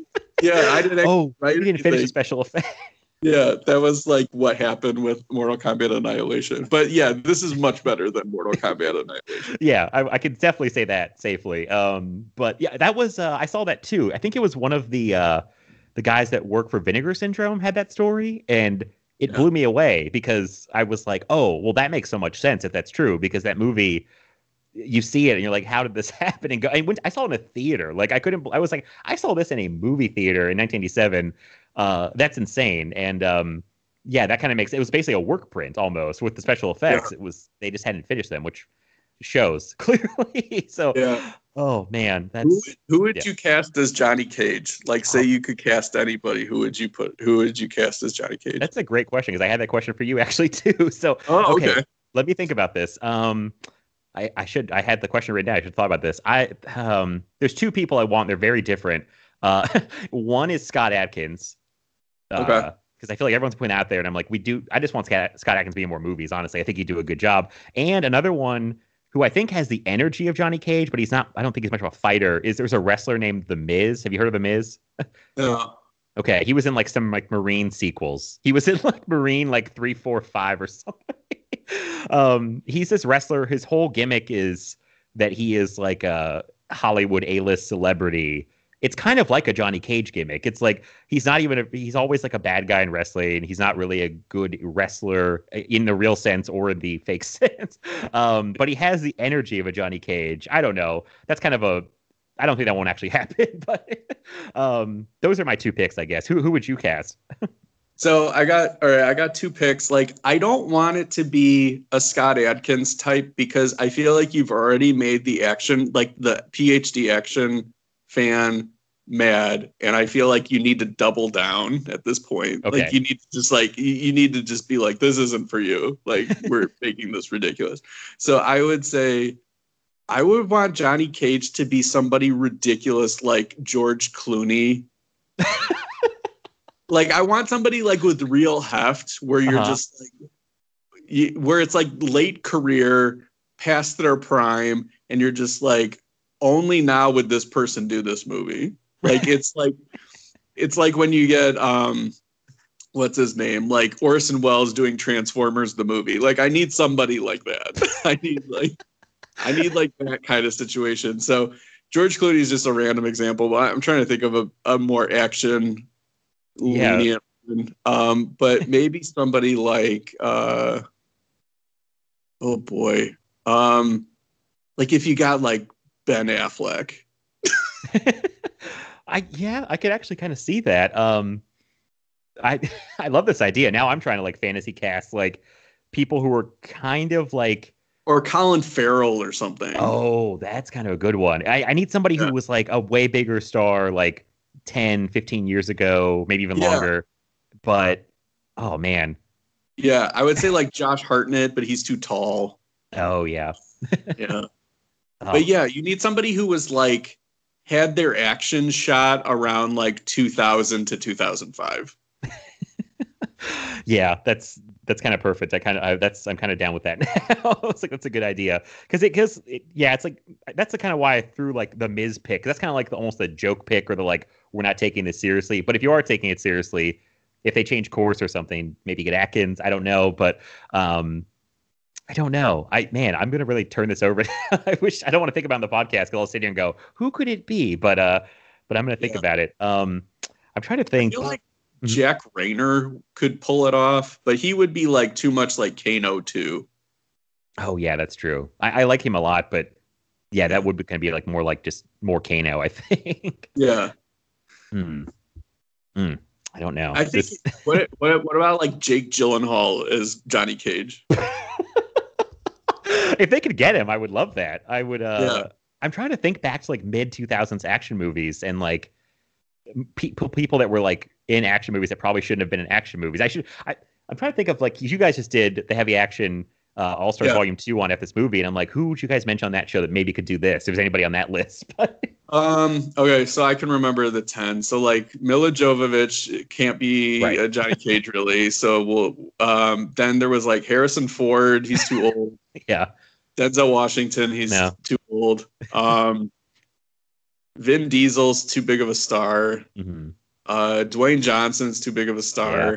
Yeah, I didn't. oh, write you didn't finish the special effect. Yeah, that was like what happened with Mortal Kombat Annihilation. But yeah, this is much better than Mortal Kombat Annihilation. yeah, I, I could definitely say that safely. Um, but yeah, that was uh, I saw that too. I think it was one of the uh, the guys that work for Vinegar Syndrome had that story, and it Yeah. blew me away because I was like, oh, well, that makes so much sense if that's true because that movie. You see it and you're like, how did this happen? And go, I went, I saw it in a theater. Like I couldn't. I was like, I saw this in a movie theater in 1987. Uh, that's insane. And um, yeah, that kind of makes it was basically a work print almost with the special effects. It was they just hadn't finished them, which shows clearly. so Yeah. oh man, Who, that's who would yeah. you cast as Johnny Cage? Like, say you could cast anybody. Who would you put? Who would you cast as Johnny Cage? that's a great question because I had that question for you actually too. So oh, okay. okay. let me think about this. Um, I, I should I had the question written down. I should have thought about this. I um, there's two people I want. They're very different. Uh, one is Scott Adkins. Uh, Okay. Because I feel like everyone's putting out there, and I'm like, we do. I just want Scott, Scott Adkins to be in more movies. Honestly, I think he'd do a good job. And another one who I think has the energy of Johnny Cage, but he's not. I don't think he's much of a fighter. Is there's a wrestler named The Miz? Have you heard of The Miz? Yeah. Okay, he was in like some like Marine sequels. He was in like Marine like three, four, five or something. um, he's this wrestler. His whole gimmick is that he is like a Hollywood A-list celebrity. It's kind of like a Johnny Cage gimmick. It's like he's not even a, he's always like a bad guy in wrestling. He's not really a good wrestler in the real sense or in the fake sense. Um, but he has the energy of a Johnny Cage. I don't know. That's kind of a I don't think that won't actually happen, but um, those are my two picks, I guess. Who who would you cast? So I got all right, I got two picks. Like I don't want it to be a Scott Adkins type because I feel like you've already made the action like the PhD action fan mad and I feel like you need to double down at this point. Okay. Like you need to just like you, need to just be like this isn't for you. Like we're making this ridiculous. So I would say I would want Johnny Cage to be somebody ridiculous like George Clooney like I want somebody like with real heft where you're Uh-huh. just like you, where it's like late career past their prime and you're just like only now would this person do this movie. Like it's like it's like when you get um what's his name? Like Orson Welles doing Transformers the movie. Like I need somebody like that. I need like I need like that kind of situation. So George Clooney is just a random example but I'm trying to think of a, a more action Yeah. lenient one. um but maybe somebody like uh oh boy. Um like if you got like Ben Affleck I yeah, I could actually kind of see that. Um, I I love this idea. Now I'm trying to like fantasy cast like people who are kind of like or Colin Farrell or something. Oh, that's kind of a good one. I, I need somebody Yeah. who was like a way bigger star like 10, 15 years ago, maybe even Yeah. longer. But oh man. Yeah, I would say like Josh Hartnett, but he's too tall. Oh yeah. Yeah. Oh, But yeah, you need somebody who was like had their action shot around like 2000 to 2005. yeah, that's that's kind of perfect. I kind of that's I'm kind of down with that now. it's like that's a good idea because it because it, yeah, it's like that's the kind of why I threw like the Miz pick. That's kind of like the almost the joke pick or the like we're not taking this seriously. But if you are taking it seriously, if they change course or something, maybe get Adkins. I don't know, but um, I don't know. I man, I'm gonna really turn this over. I wish I don't want to think about the podcast because I'll sit here and go, who could it be? But uh, but I'm gonna think Yeah. about it. Um, I'm trying to I think. feel like Mhm. Jack Reynor could pull it off, but he would be like too much like Kano too. Oh yeah, that's true. I, I like him a lot, but yeah, that would be, kind of be like more like just more Kano. I think. Yeah. hmm. Hmm. I don't know. I think what, what what about like Jake Gyllenhaal as Johnny Cage? if they could get him, I would love that. I would. uh Yeah. I'm trying to think back to like mid 2000s action movies and like people people that were like in action movies that probably shouldn't have been in action movies. I should. I, I'm trying to think of like you guys just did the heavy action uh, All Stars Yeah. Volume Two on F this movie, and I'm like, who would you guys mention on that show that maybe could do this? If there's anybody on that list, Um. Okay, so I can remember the ten. So like Milla Jovovich can't be Right. a Johnny Cage really. So we'll. Um. Then there was like Harrison Ford. He's too old. yeah, Denzel Washington. He's No. too old. Um. Vin Diesel's too big of a star. hmm Uh, Dwayne Johnson's too big of a star. Yeah.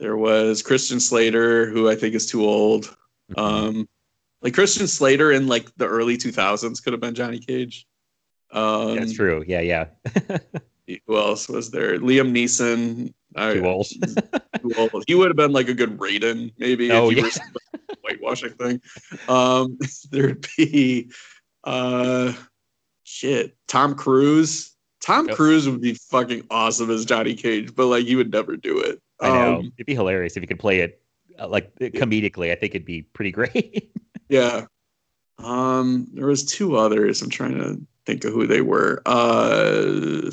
There was Christian Slater, who I think is too old. Mm-hmm. Um, like Christian Slater in like the early 2000s could have been Johnny Cage. Um, that's true. Yeah, yeah. Who else was there? Liam Neeson. I- Too old. too old. He would have been like a good Raiden, maybe. Oh, if he yeah. whitewashing thing. Um, there'd be, uh, shit, Tom Cruise. Tom Yep. Cruise would be fucking awesome as Johnny Cage, but like he would never do it. I know. Um, It'd be hilarious if you could play it uh, like comedically. I think it'd be pretty great. Yeah. Um, there was two others. I'm trying to think of who they were. Uh,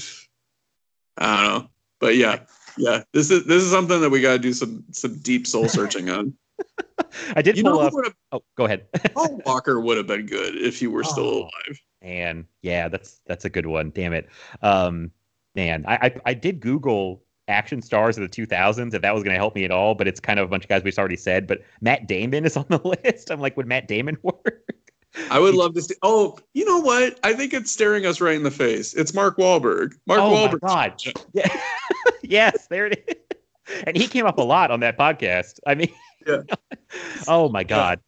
I don't know, but yeah, yeah. This is this is something that we got to do some some deep soul searching on. I did You pull know, up. Oh, go ahead. Paul Walker would have been good if he were still Oh. alive. Man, yeah, that's that's a good one. Damn it. Um, man, I I, I did Google action stars of the 2000s if that was going to help me at all, but it's kind of a bunch of guys we've already said. But Matt Damon is on the list. I'm like, would Matt Damon work? I would love to see. Oh, you know what? I think it's staring us right in the face. It's Mark Wahlberg. Mark oh Wahlberg. my god. Yeah. yes, there it is. And he came up a lot on that podcast. I mean, Yeah. oh my god.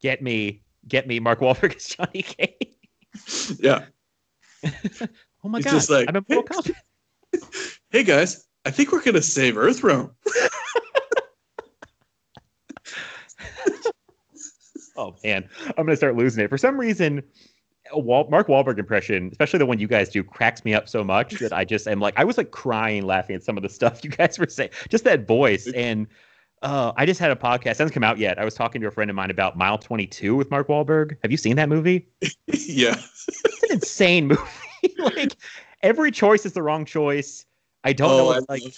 Get me, get me Mark Wahlberg as Johnny Cage. Yeah. Oh my He's god. just like, I'm Kombat. Hey guys, I think we're gonna save Earthrealm. Oh man, I'm gonna start losing it. For some reason, Wal- Mark Wahlberg impression, especially the one you guys do, cracks me up so much that I just am like, I was like crying laughing at some of the stuff you guys were saying. Just that voice, and uh, I just had a podcast. It hasn't come out yet. I was talking to a friend of mine about Mile 22 with Mark Wahlberg. Have you seen that movie? yeah. It's an insane movie. like every choice is the wrong choice. I don't know. Oh, I like, love,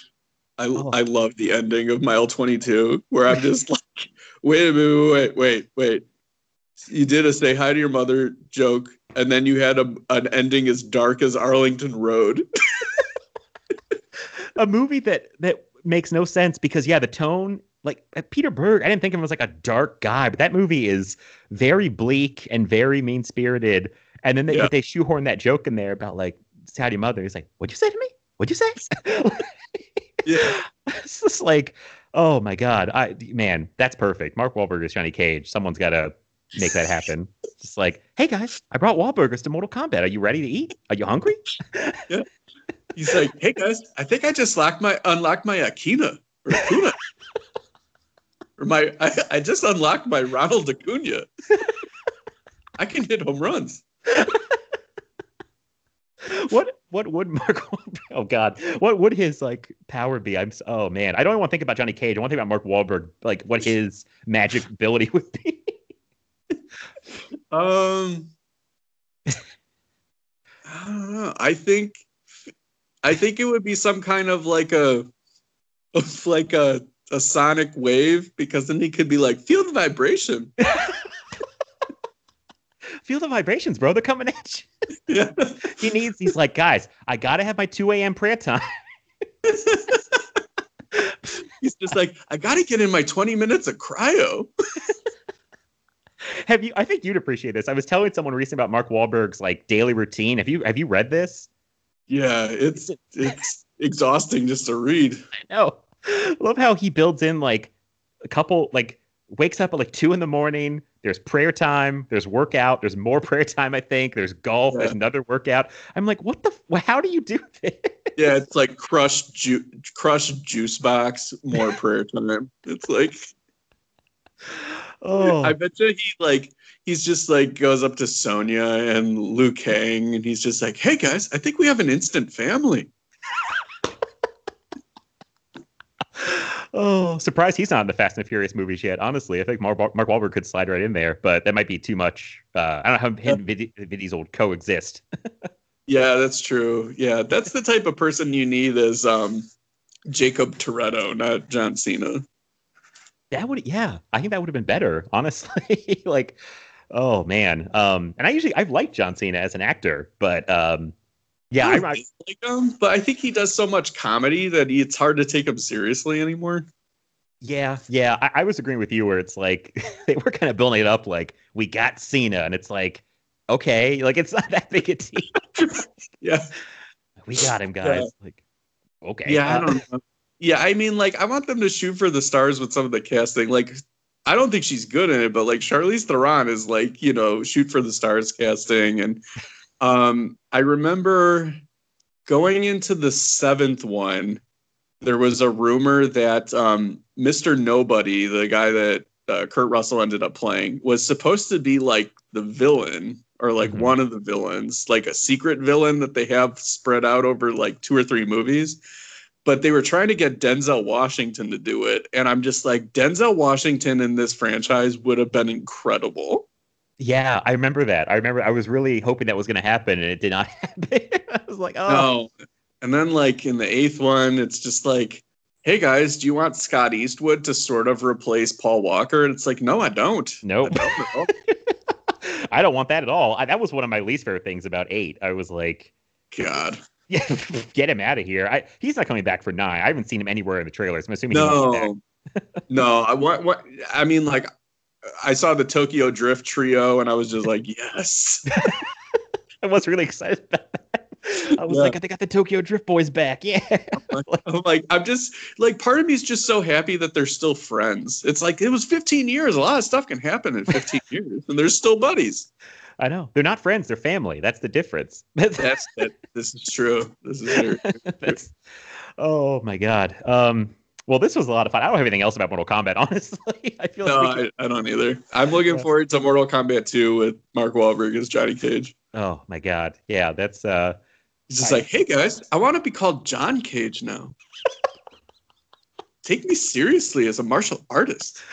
I, Oh. I love the ending of Mile 22, where I'm just like, wait a minute, wait, wait, wait. You did a say hi to your mother joke, and then you had a, an ending as dark as Arlington Road. a movie that that makes no sense because yeah, the tone like uh, Peter Berg, I didn't think of him as like a dark guy, but that movie is very bleak and very mean spirited. And then they Yeah. they shoehorn that joke in there about like to mother. He's like, "What'd you say to me? What'd you say?" Yeah. it's just like, oh my god, I man, that's perfect. Mark Wahlberg is Johnny Cage. Someone's got to make that happen. Just like, hey guys, I brought Wahlburgers to Mortal Kombat. Are you ready to eat? Are you hungry? yeah. He's like, hey guys, I think I just locked my unlocked my Akina or Akuna. or my I, I just unlocked my Ronald Acuna. I can hit home runs. what what would Mark oh god what would his like power be i'm oh man i don't want to think about johnny cage i want to think about mark Wahlberg like what his magic ability would be Um, I don't know. I think, I think it would be some kind of like a, of like a a sonic wave because then he could be like, feel the vibration. Feel the vibrations, bro. They're coming at you. yeah. He needs. He's like, guys, I gotta have my 2 a.m. prayer time. He's just like, I gotta get in my 20 minutes of cryo. Have you? I think you'd appreciate this. I was telling someone recently about Mark Wahlberg's like daily routine. Have you? Have you read this? Yeah, it's it's exhausting just to read. I know. Love how he builds in like a couple like wakes up at like two in the morning. There's prayer time. There's workout. There's more prayer time. I think there's golf. Yeah. There's another workout. I'm like, what the? f- How do you do this? Yeah, it's like crushed ju- crushed juice box, more prayer time. It's like Oh, I bet you he like he's just like goes up to Sonya and Liu Kang and he's just like, Hey guys, I think we have an instant family. Oh, surprised he's not in the Fast and Furious movies yet. Honestly, I think Mark, Mark Wahlberg could slide right in there, but that might be too much. Uh, I don't know how him and Vin, Vin Diesel coexist. Yeah, that's true. Yeah, that's the type of person you need is um Jakob Toretto, not John Cena. That would, yeah, I think that would have been better, honestly. like, oh man. Um, and I usually I've liked John Cena as an actor, but um, yeah, I, I I like him, but I think he does so much comedy that it's hard to take him seriously anymore. yeah, yeah, I, I was agreeing with you where it's like they were kind of building it up like we got Cena, and it's like, okay, like it's not that big a deal. Yeah. we got him, guys. Yeah. Like, okay, Yeah, I uh, don't know. Yeah, I mean, like, I want them to shoot for the stars with some of the casting. Like, I don't think she's good in it, but like Charlize Theron is like, you know, shoot for the stars casting. And um, I remember going into the seventh one, there was a rumor that um, Mr. Nobody, the guy that uh, Kurt Russell ended up playing, was supposed to be like the villain or like Mhm. one of the villains, like a secret villain that they have spread out over like two or three movies. But they were trying to get Denzel Washington to do it. And I'm just like, Denzel Washington in this franchise would have been incredible. Yeah, I remember that. I remember I was really hoping that was going to happen, and it did not happen. I was like, oh, No. And then like in the eighth one, it's just like, hey guys, do you want Scott Eastwood to sort of replace Paul Walker? And it's like, no, I don't. Nope. I don't. I don't want that at all. I, that was one of my least favorite things about eight. I was like, God. yeah, get him out of here. I, he's not coming back for nine. I haven't seen him anywhere in the trailers. I'm assuming. No. no, I want what I mean, like I saw the Tokyo Drift trio and I was just like, yes. I was really excited about that. I was Yeah. like, they got the Tokyo Drift Boys back. Yeah. I'm like, I'm just like part of me is just so happy that they're still friends. It's like it was 15 years. A lot of stuff can happen in 15 years, and they're still buddies. I know. They're not friends, they're family. That's the difference. That's, That's it. This is true. This is true. oh my god. Um well, this was a lot of fun. I don't have anything else about Mortal Kombat, honestly. I feel like No, we I, I don't either. I'm looking forward to Mortal Kombat 2 with Mark Wahlberg as Johnny Cage. Oh my god. Yeah, that's uh He's just I- like, hey guys, I want to be called John Cage now. Take me seriously as a martial artist.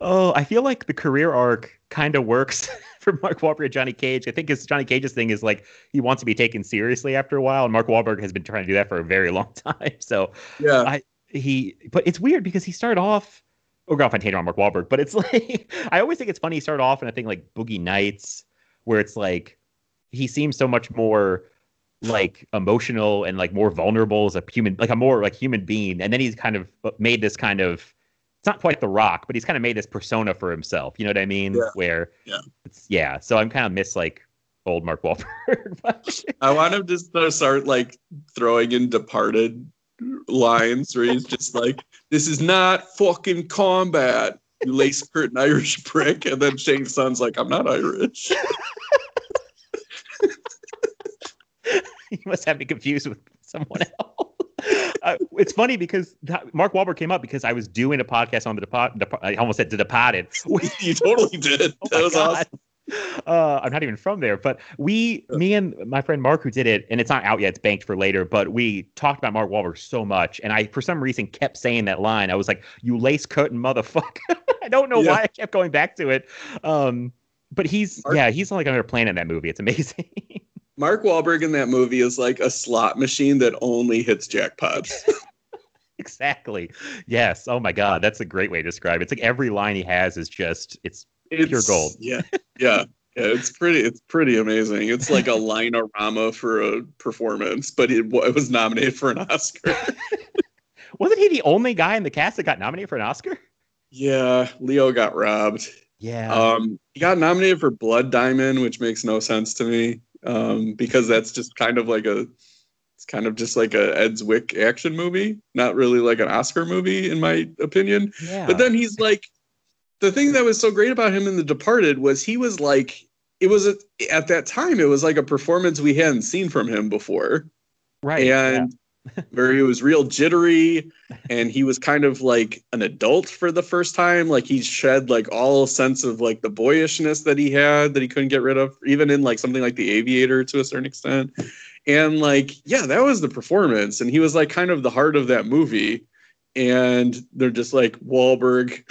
Oh, I feel like the career arc kind of works for Mark Wahlberg and Johnny Cage. I think his Johnny Cage's thing is like he wants to be taken seriously after a while, and Mark Wahlberg has been trying to do that for a very long time. So Yeah. I he, but it's weird because he started off. We're going off on Mark Wahlberg, but it's like I always think it's funny. He started off in a thing like Boogie Nights, where it's like he seems so much more like emotional and like more vulnerable as a human, like a more like human being, and then he's kind of uh, made this kind of it's not quite the rock, but he's kind of made this persona for himself. You know what I mean? Yeah. Where Yeah. it's yeah. So I'm kind of miss like old Mark Wahlberg. I want him to st- start like throwing in departed lines where he's just like, this is not fucking combat, you lace curtain Irish prick. And then Shang Tsung's like, I'm not Irish. you must have me confused with someone else. Uh, it's funny because that- Mark Wahlberg came up because I was doing a podcast on the Depart. Dep- I almost said The Departed. you totally did. Oh that was God. awesome. uh, I'm not even from there, but we, me and my friend Mark, who did it, and it's not out yet; it's banked for later. But we talked about Mark Wahlberg so much, and I, for some reason, kept saying that line. I was like, "You lace cutting motherfucker." I don't know Yeah. why I kept going back to it. Um, but he's, Mark- yeah, he's like another planet in that movie. It's amazing. Mark Wahlberg in that movie is like a slot machine that only hits jackpots. exactly. Yes. Oh my God, that's a great way to describe it. It's like every line he has is just, it's It's Pure gold. Yeah, yeah, yeah. It's pretty. It's pretty amazing. It's like a linorama for a performance, but it, it was nominated for an Oscar. wasn't he the only guy in the cast that got nominated for an Oscar? yeah, Leo got robbed. Yeah. Um, he got nominated for Blood Diamond, which makes no sense to me um, because that's just kind of like a, it's kind of just like a Ed Zwick action movie, not really like an Oscar movie in my opinion. yeah. But then he's like, the thing that was so great about him in The Departed was he was like, it was a, at that time, it was like a performance we hadn't seen from him before. right. yeah. Where he was real jittery and he was kind of like an adult for the first time. Like he shed like all sense of like the boyishness that he had that he couldn't get rid of, even in like something like The Aviator to a certain extent. And like, yeah, that was the performance. And he was like kind of the heart of that movie. And they're just like Wahlberg.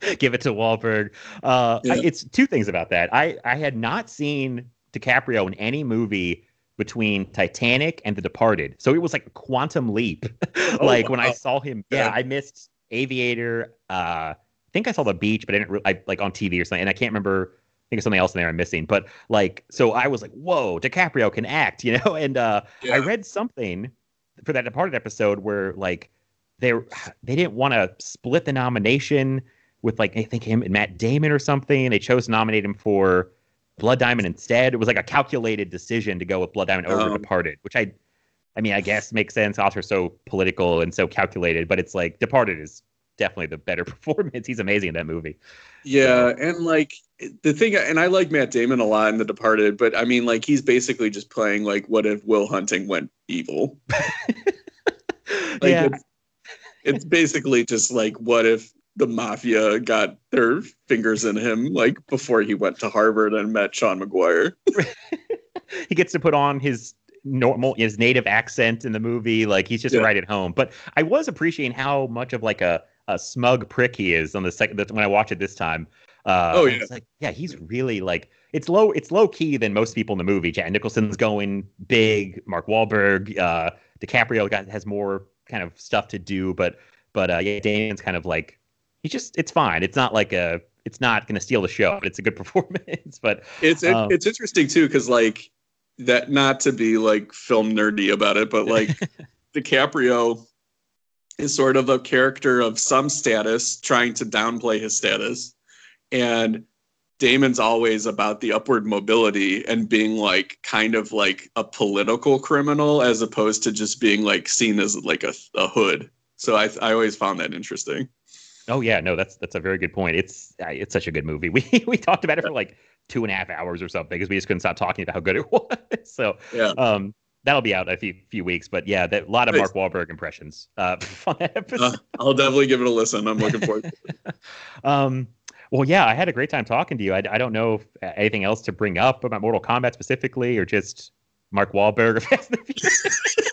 give it to Wahlberg. Uh, Yeah. I, it's two things about that. I I had not seen DiCaprio in any movie between Titanic and The Departed, so it was like a quantum leap. like when I Oh, saw him, yeah, Yeah. I missed Aviator. Uh, I think I saw The Beach, but I didn't re- I, like on TV or something, and I can't remember. I think there's something else in there I'm missing, but like, so I was like, "Whoa, DiCaprio can act," you know. And uh, I read something for that Departed episode where like they they didn't want to split the nomination with like I think him and Matt Damon or something. They chose to nominate him for Blood Diamond instead. It was like a calculated decision to go with Blood Diamond over Oh. Departed, which I I mean I guess makes sense. Oscar's so political and so calculated, but it's like Departed is definitely the better performance. He's amazing in that movie. Yeah, and like the thing, and I like Matt Damon a lot in The Departed, but I mean, like he's basically just playing like what if Will Hunting went evil? Like yeah, it's, it's basically just like what if the mafia got their fingers in him like before he went to Harvard and met Sean Maguire. he gets to put on his normal his native accent in the movie like he's just Yeah. right at home but i was appreciating how much of like a, a smug prick he is on the second when i watch it this time uh Oh, yeah. it's like yeah he's really like it's low it's low key than most people in the movie jack nicholson's going big mark Wahlberg, uh dicaprio got has more kind of stuff to do but but uh yeah Damon's kind of like he's just it's fine it's not like a it's not going to steal the show but it's a good performance but It's it, Um, it's interesting too because like that not to be like film nerdy about it, but like DiCaprio is sort of a character of some status trying to downplay his status, and Damon's always about the upward mobility and being like kind of like a political criminal as opposed to just being like seen as like a, a hood. So I I always found that interesting. Oh yeah, no, that's that's a very good point. It's it's such a good movie. We we talked about it for like two and a half hours or something because we just couldn't stop talking about how good it was. So Yeah. um, that'll be out a few few weeks. But yeah, that, a lot of. Mark Wahlberg impressions uh, on that episode. Uh, I'll definitely give it a listen. I'm looking forward. to it. Um, well, yeah, I had a great time talking to you. I, I don't know if uh, anything else to bring up about Mortal Kombat specifically, or just Mark Wahlberg Fast and the Furious.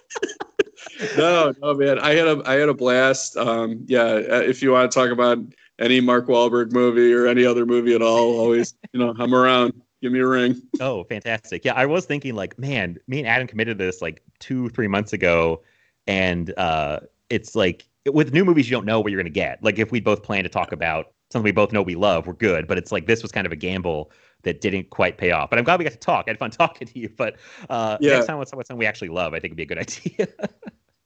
No, no, man. I had a I had a blast. Um, yeah, uh, if you want to talk about any Mark Wahlberg movie or any other movie at all, always, you know, I'm around. Give me a ring. Oh, fantastic. Yeah, I was thinking like, man, me and Adam committed to this like two, three months ago. And uh it's like with new movies you don't know what you're gonna get. Like if we both plan to talk about something we both know we love, we're good. But it's like this was kind of a gamble that didn't quite pay off. But I'm glad we got to talk. I had fun talking to you. But uh Yeah. next time let's talk about something we actually love, I think would be a good idea.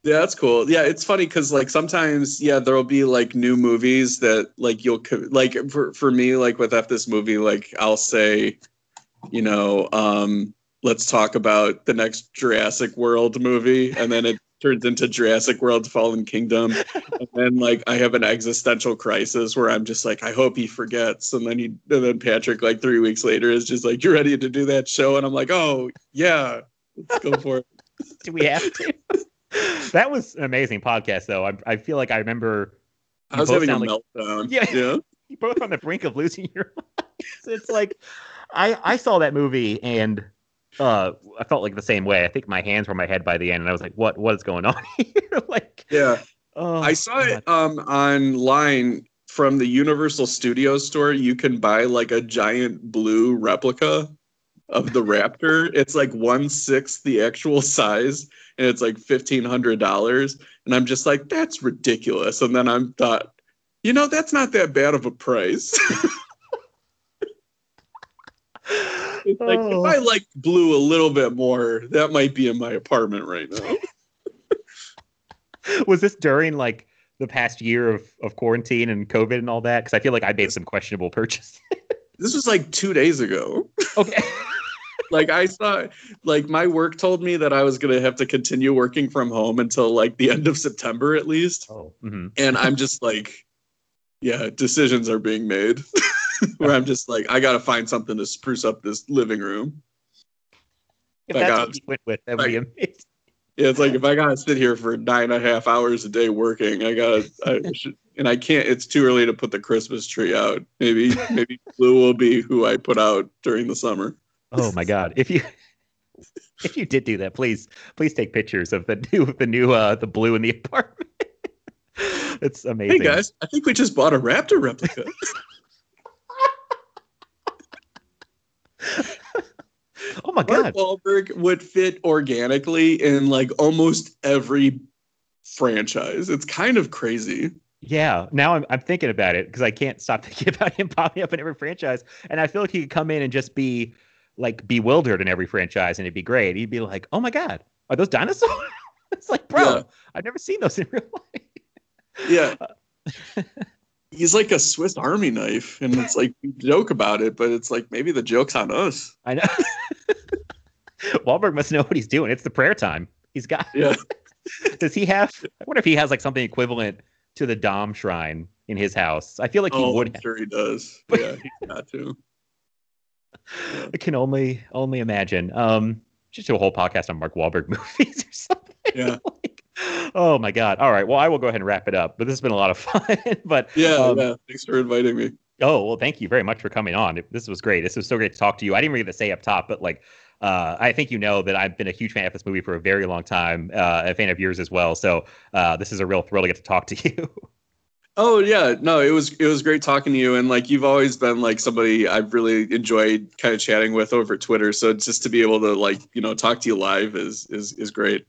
Yeah, that's cool. Yeah, it's funny because like sometimes, yeah, there'll be like new movies that like you'll like for for me like with F this movie, like I'll say, you know, um, let's talk about the next Jurassic World movie, and then it turns into Jurassic World: Fallen Kingdom, and then like I have an existential crisis where I'm just like, I hope he forgets, and then he and then Patrick like three weeks later is just like, you're ready to do that show, and I'm like, oh yeah, let's go for it. Do we have to? That was an amazing podcast though. I, I feel like I remember I was having a like- meltdown. Yeah. yeah. you both on the brink of losing your it's like I I saw that movie and uh I felt like the same way. I think my hands were on my head by the end, and I was like, "What what is going on here?" like, Yeah. oh, I saw God. it um online from the Universal Studios store. You can buy like a giant blue replica of the Raptor. It's like one sixth the actual size, and it's like fifteen hundred dollars. And I'm just like, that's ridiculous. And then I'm thought, you know, that's not that bad of a price. It's like Oh. if I oh. like blue a little bit more, that might be in my apartment right now. was this during like the past year of, of quarantine and COVID and all that? Because I feel like I made some questionable purchase. This was like two days ago. okay. Like I saw like my work told me that I was gonna have to continue working from home until like the end of September at least. Oh. mhm. And I'm just like, yeah, decisions are being made. Where I'm just like, I gotta find something to spruce up this living room. If I that's got what you went with, that would be amazing. Yeah, it's like if I gotta sit here for nine and a half hours a day working, I gotta I should and I can't it's too early to put the Christmas tree out. Maybe maybe Blue will be who I put out during the summer. Oh my god! If you if you did do that, please please take pictures of the new the new uh the blue in the apartment. it's amazing. Hey guys, I think we just bought a Raptor replica. Oh my Mark god! Wahlberg would fit organically in like almost every franchise. It's kind of crazy. Yeah. Now I'm I'm thinking about it because I can't stop thinking about him popping up in every franchise, and I feel like he could come in and just be like bewildered in every franchise, and it'd be great. He'd be like, "Oh my god, are those dinosaurs?" it's like, bro, Yeah. I've never seen those in real life. Yeah. Uh, he's like a Swiss Army knife, and it's like we joke about it, but it's like maybe the joke's on us. I know. Wahlberg must know what he's doing. It's the prayer time. He's got. Yeah. Does he have? I wonder if he has like something equivalent to the Dom Shrine in his house. I feel like he oh, would. I'm sure he does. Yeah, he's got to. I can only only imagine. Um, just do a whole podcast on Mark Wahlberg movies or something. Yeah. Like, oh my god! All right. Well, I will go ahead and wrap it up. But this has been a lot of fun. but Yeah, um, yeah. Thanks for inviting me. Oh well, thank you very much for coming on. This was great. This was so great to talk to you. I didn't really get to say up top, but like, uh, I think you know that I've been a huge fan of this movie for a very long time. Uh, a fan of yours as well. So uh, this is a real thrill to get to talk to you. Oh yeah, no, it was it was great talking to you, and like you've always been like somebody I've really enjoyed kind of chatting with over Twitter. So just to be able to like you know talk to you live is is is great.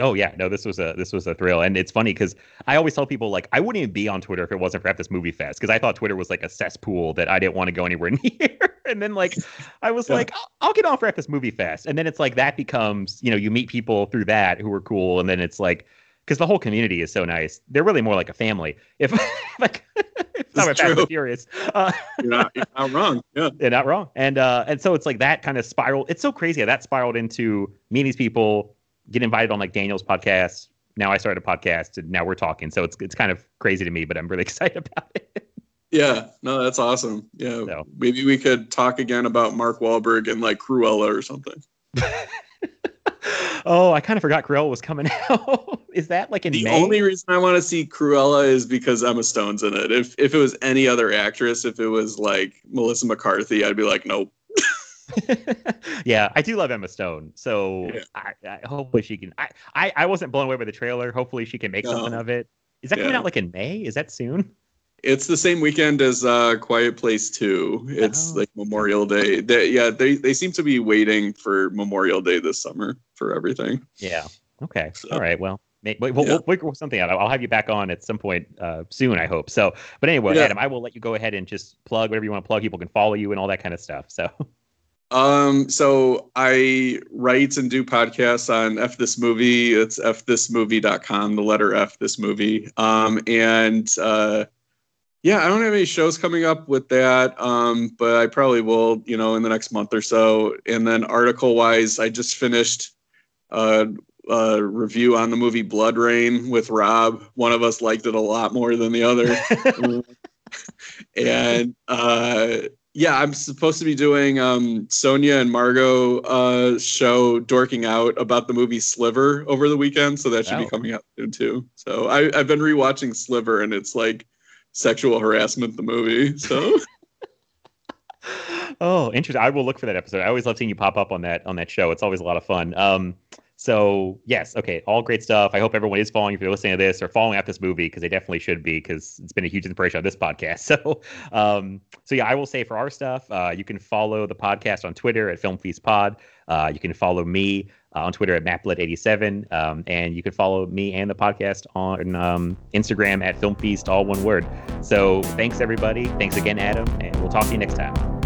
oh yeah, no, this was a this was a thrill, and it's funny because I always tell people like I wouldn't even be on Twitter if it wasn't for this movie fest because I thought Twitter was like a cesspool that I didn't want to go anywhere near. and then like I was Yeah. like I'll, I'll get on for this movie fest, and then it's like that becomes you know you meet people through that who are cool, and then it's like because the whole community is so nice. They're really more like a family. If like if not Fast and Furious, uh, You're not, you're not wrong. Yeah. you're not wrong. And uh, and so it's like that kind of spiral. It's so crazy how that spiraled into meeting these people, get invited on like Daniel's podcast. Now I started a podcast, and now we're talking. So it's it's kind of crazy to me, but I'm really excited about it. Yeah, no, that's awesome. Yeah, So. maybe we could talk again about Mark Wahlberg and like Cruella or something. Oh, I kind of forgot Cruella was coming out. Is that like in The May? only reason I want to see Cruella is because Emma Stone's in it. If if it was any other actress, if it was like Melissa McCarthy, I'd be like, nope. yeah, I do love Emma Stone. So Yeah. I, I hopefully she can. I, I I wasn't blown away by the trailer. Hopefully she can make something of it. Is that coming out like in May? Is that soon? It's the same weekend as uh, Quiet Place Two. It's Oh. like Memorial Day. They, yeah, they they seem to be waiting for Memorial Day this summer for everything. Yeah. Okay. So- All right. Well, may, we'll, Yeah. we'll figure something out. I'll have you back on at some point uh, soon. I hope. So, but anyway, Yeah. Adam, I will let you go ahead and just plug whatever you want to plug. People can follow you and all that kind of stuff. So, Um, so I write and do podcasts on F This Movie. It's F this fthismovie.com, the letter F this movie. Um, and uh, yeah, I don't have any shows coming up with that. Um, but I probably will, you know, in the next month or so. And then article wise, I just finished uh, a review on the movie Blood Rain with Rob. One of us liked it a lot more than the other and uh yeah i'm supposed to be doing um sonia and margot uh show dorking out about the movie sliver over the weekend so that should Oh. be coming out soon too so I, i've been rewatching sliver and it's like sexual harassment the movie so oh, interesting. I will look for that episode. I always love seeing you pop up on that on that show. It's always a lot of fun. Um, so yes, okay, all great stuff. I hope everyone is following if you're listening to this or following out this movie because they definitely should be because it's been a huge inspiration on this podcast. So, um, so yeah, I will say for our stuff, uh, you can follow the podcast on Twitter at Film Feast Pod. Uh, you can follow me uh, on Twitter at Mapplet87, um, and you can follow me and the podcast on um, Instagram at Film Feast, all one word. So thanks everybody. Thanks again, Adam, and we'll talk to you next time.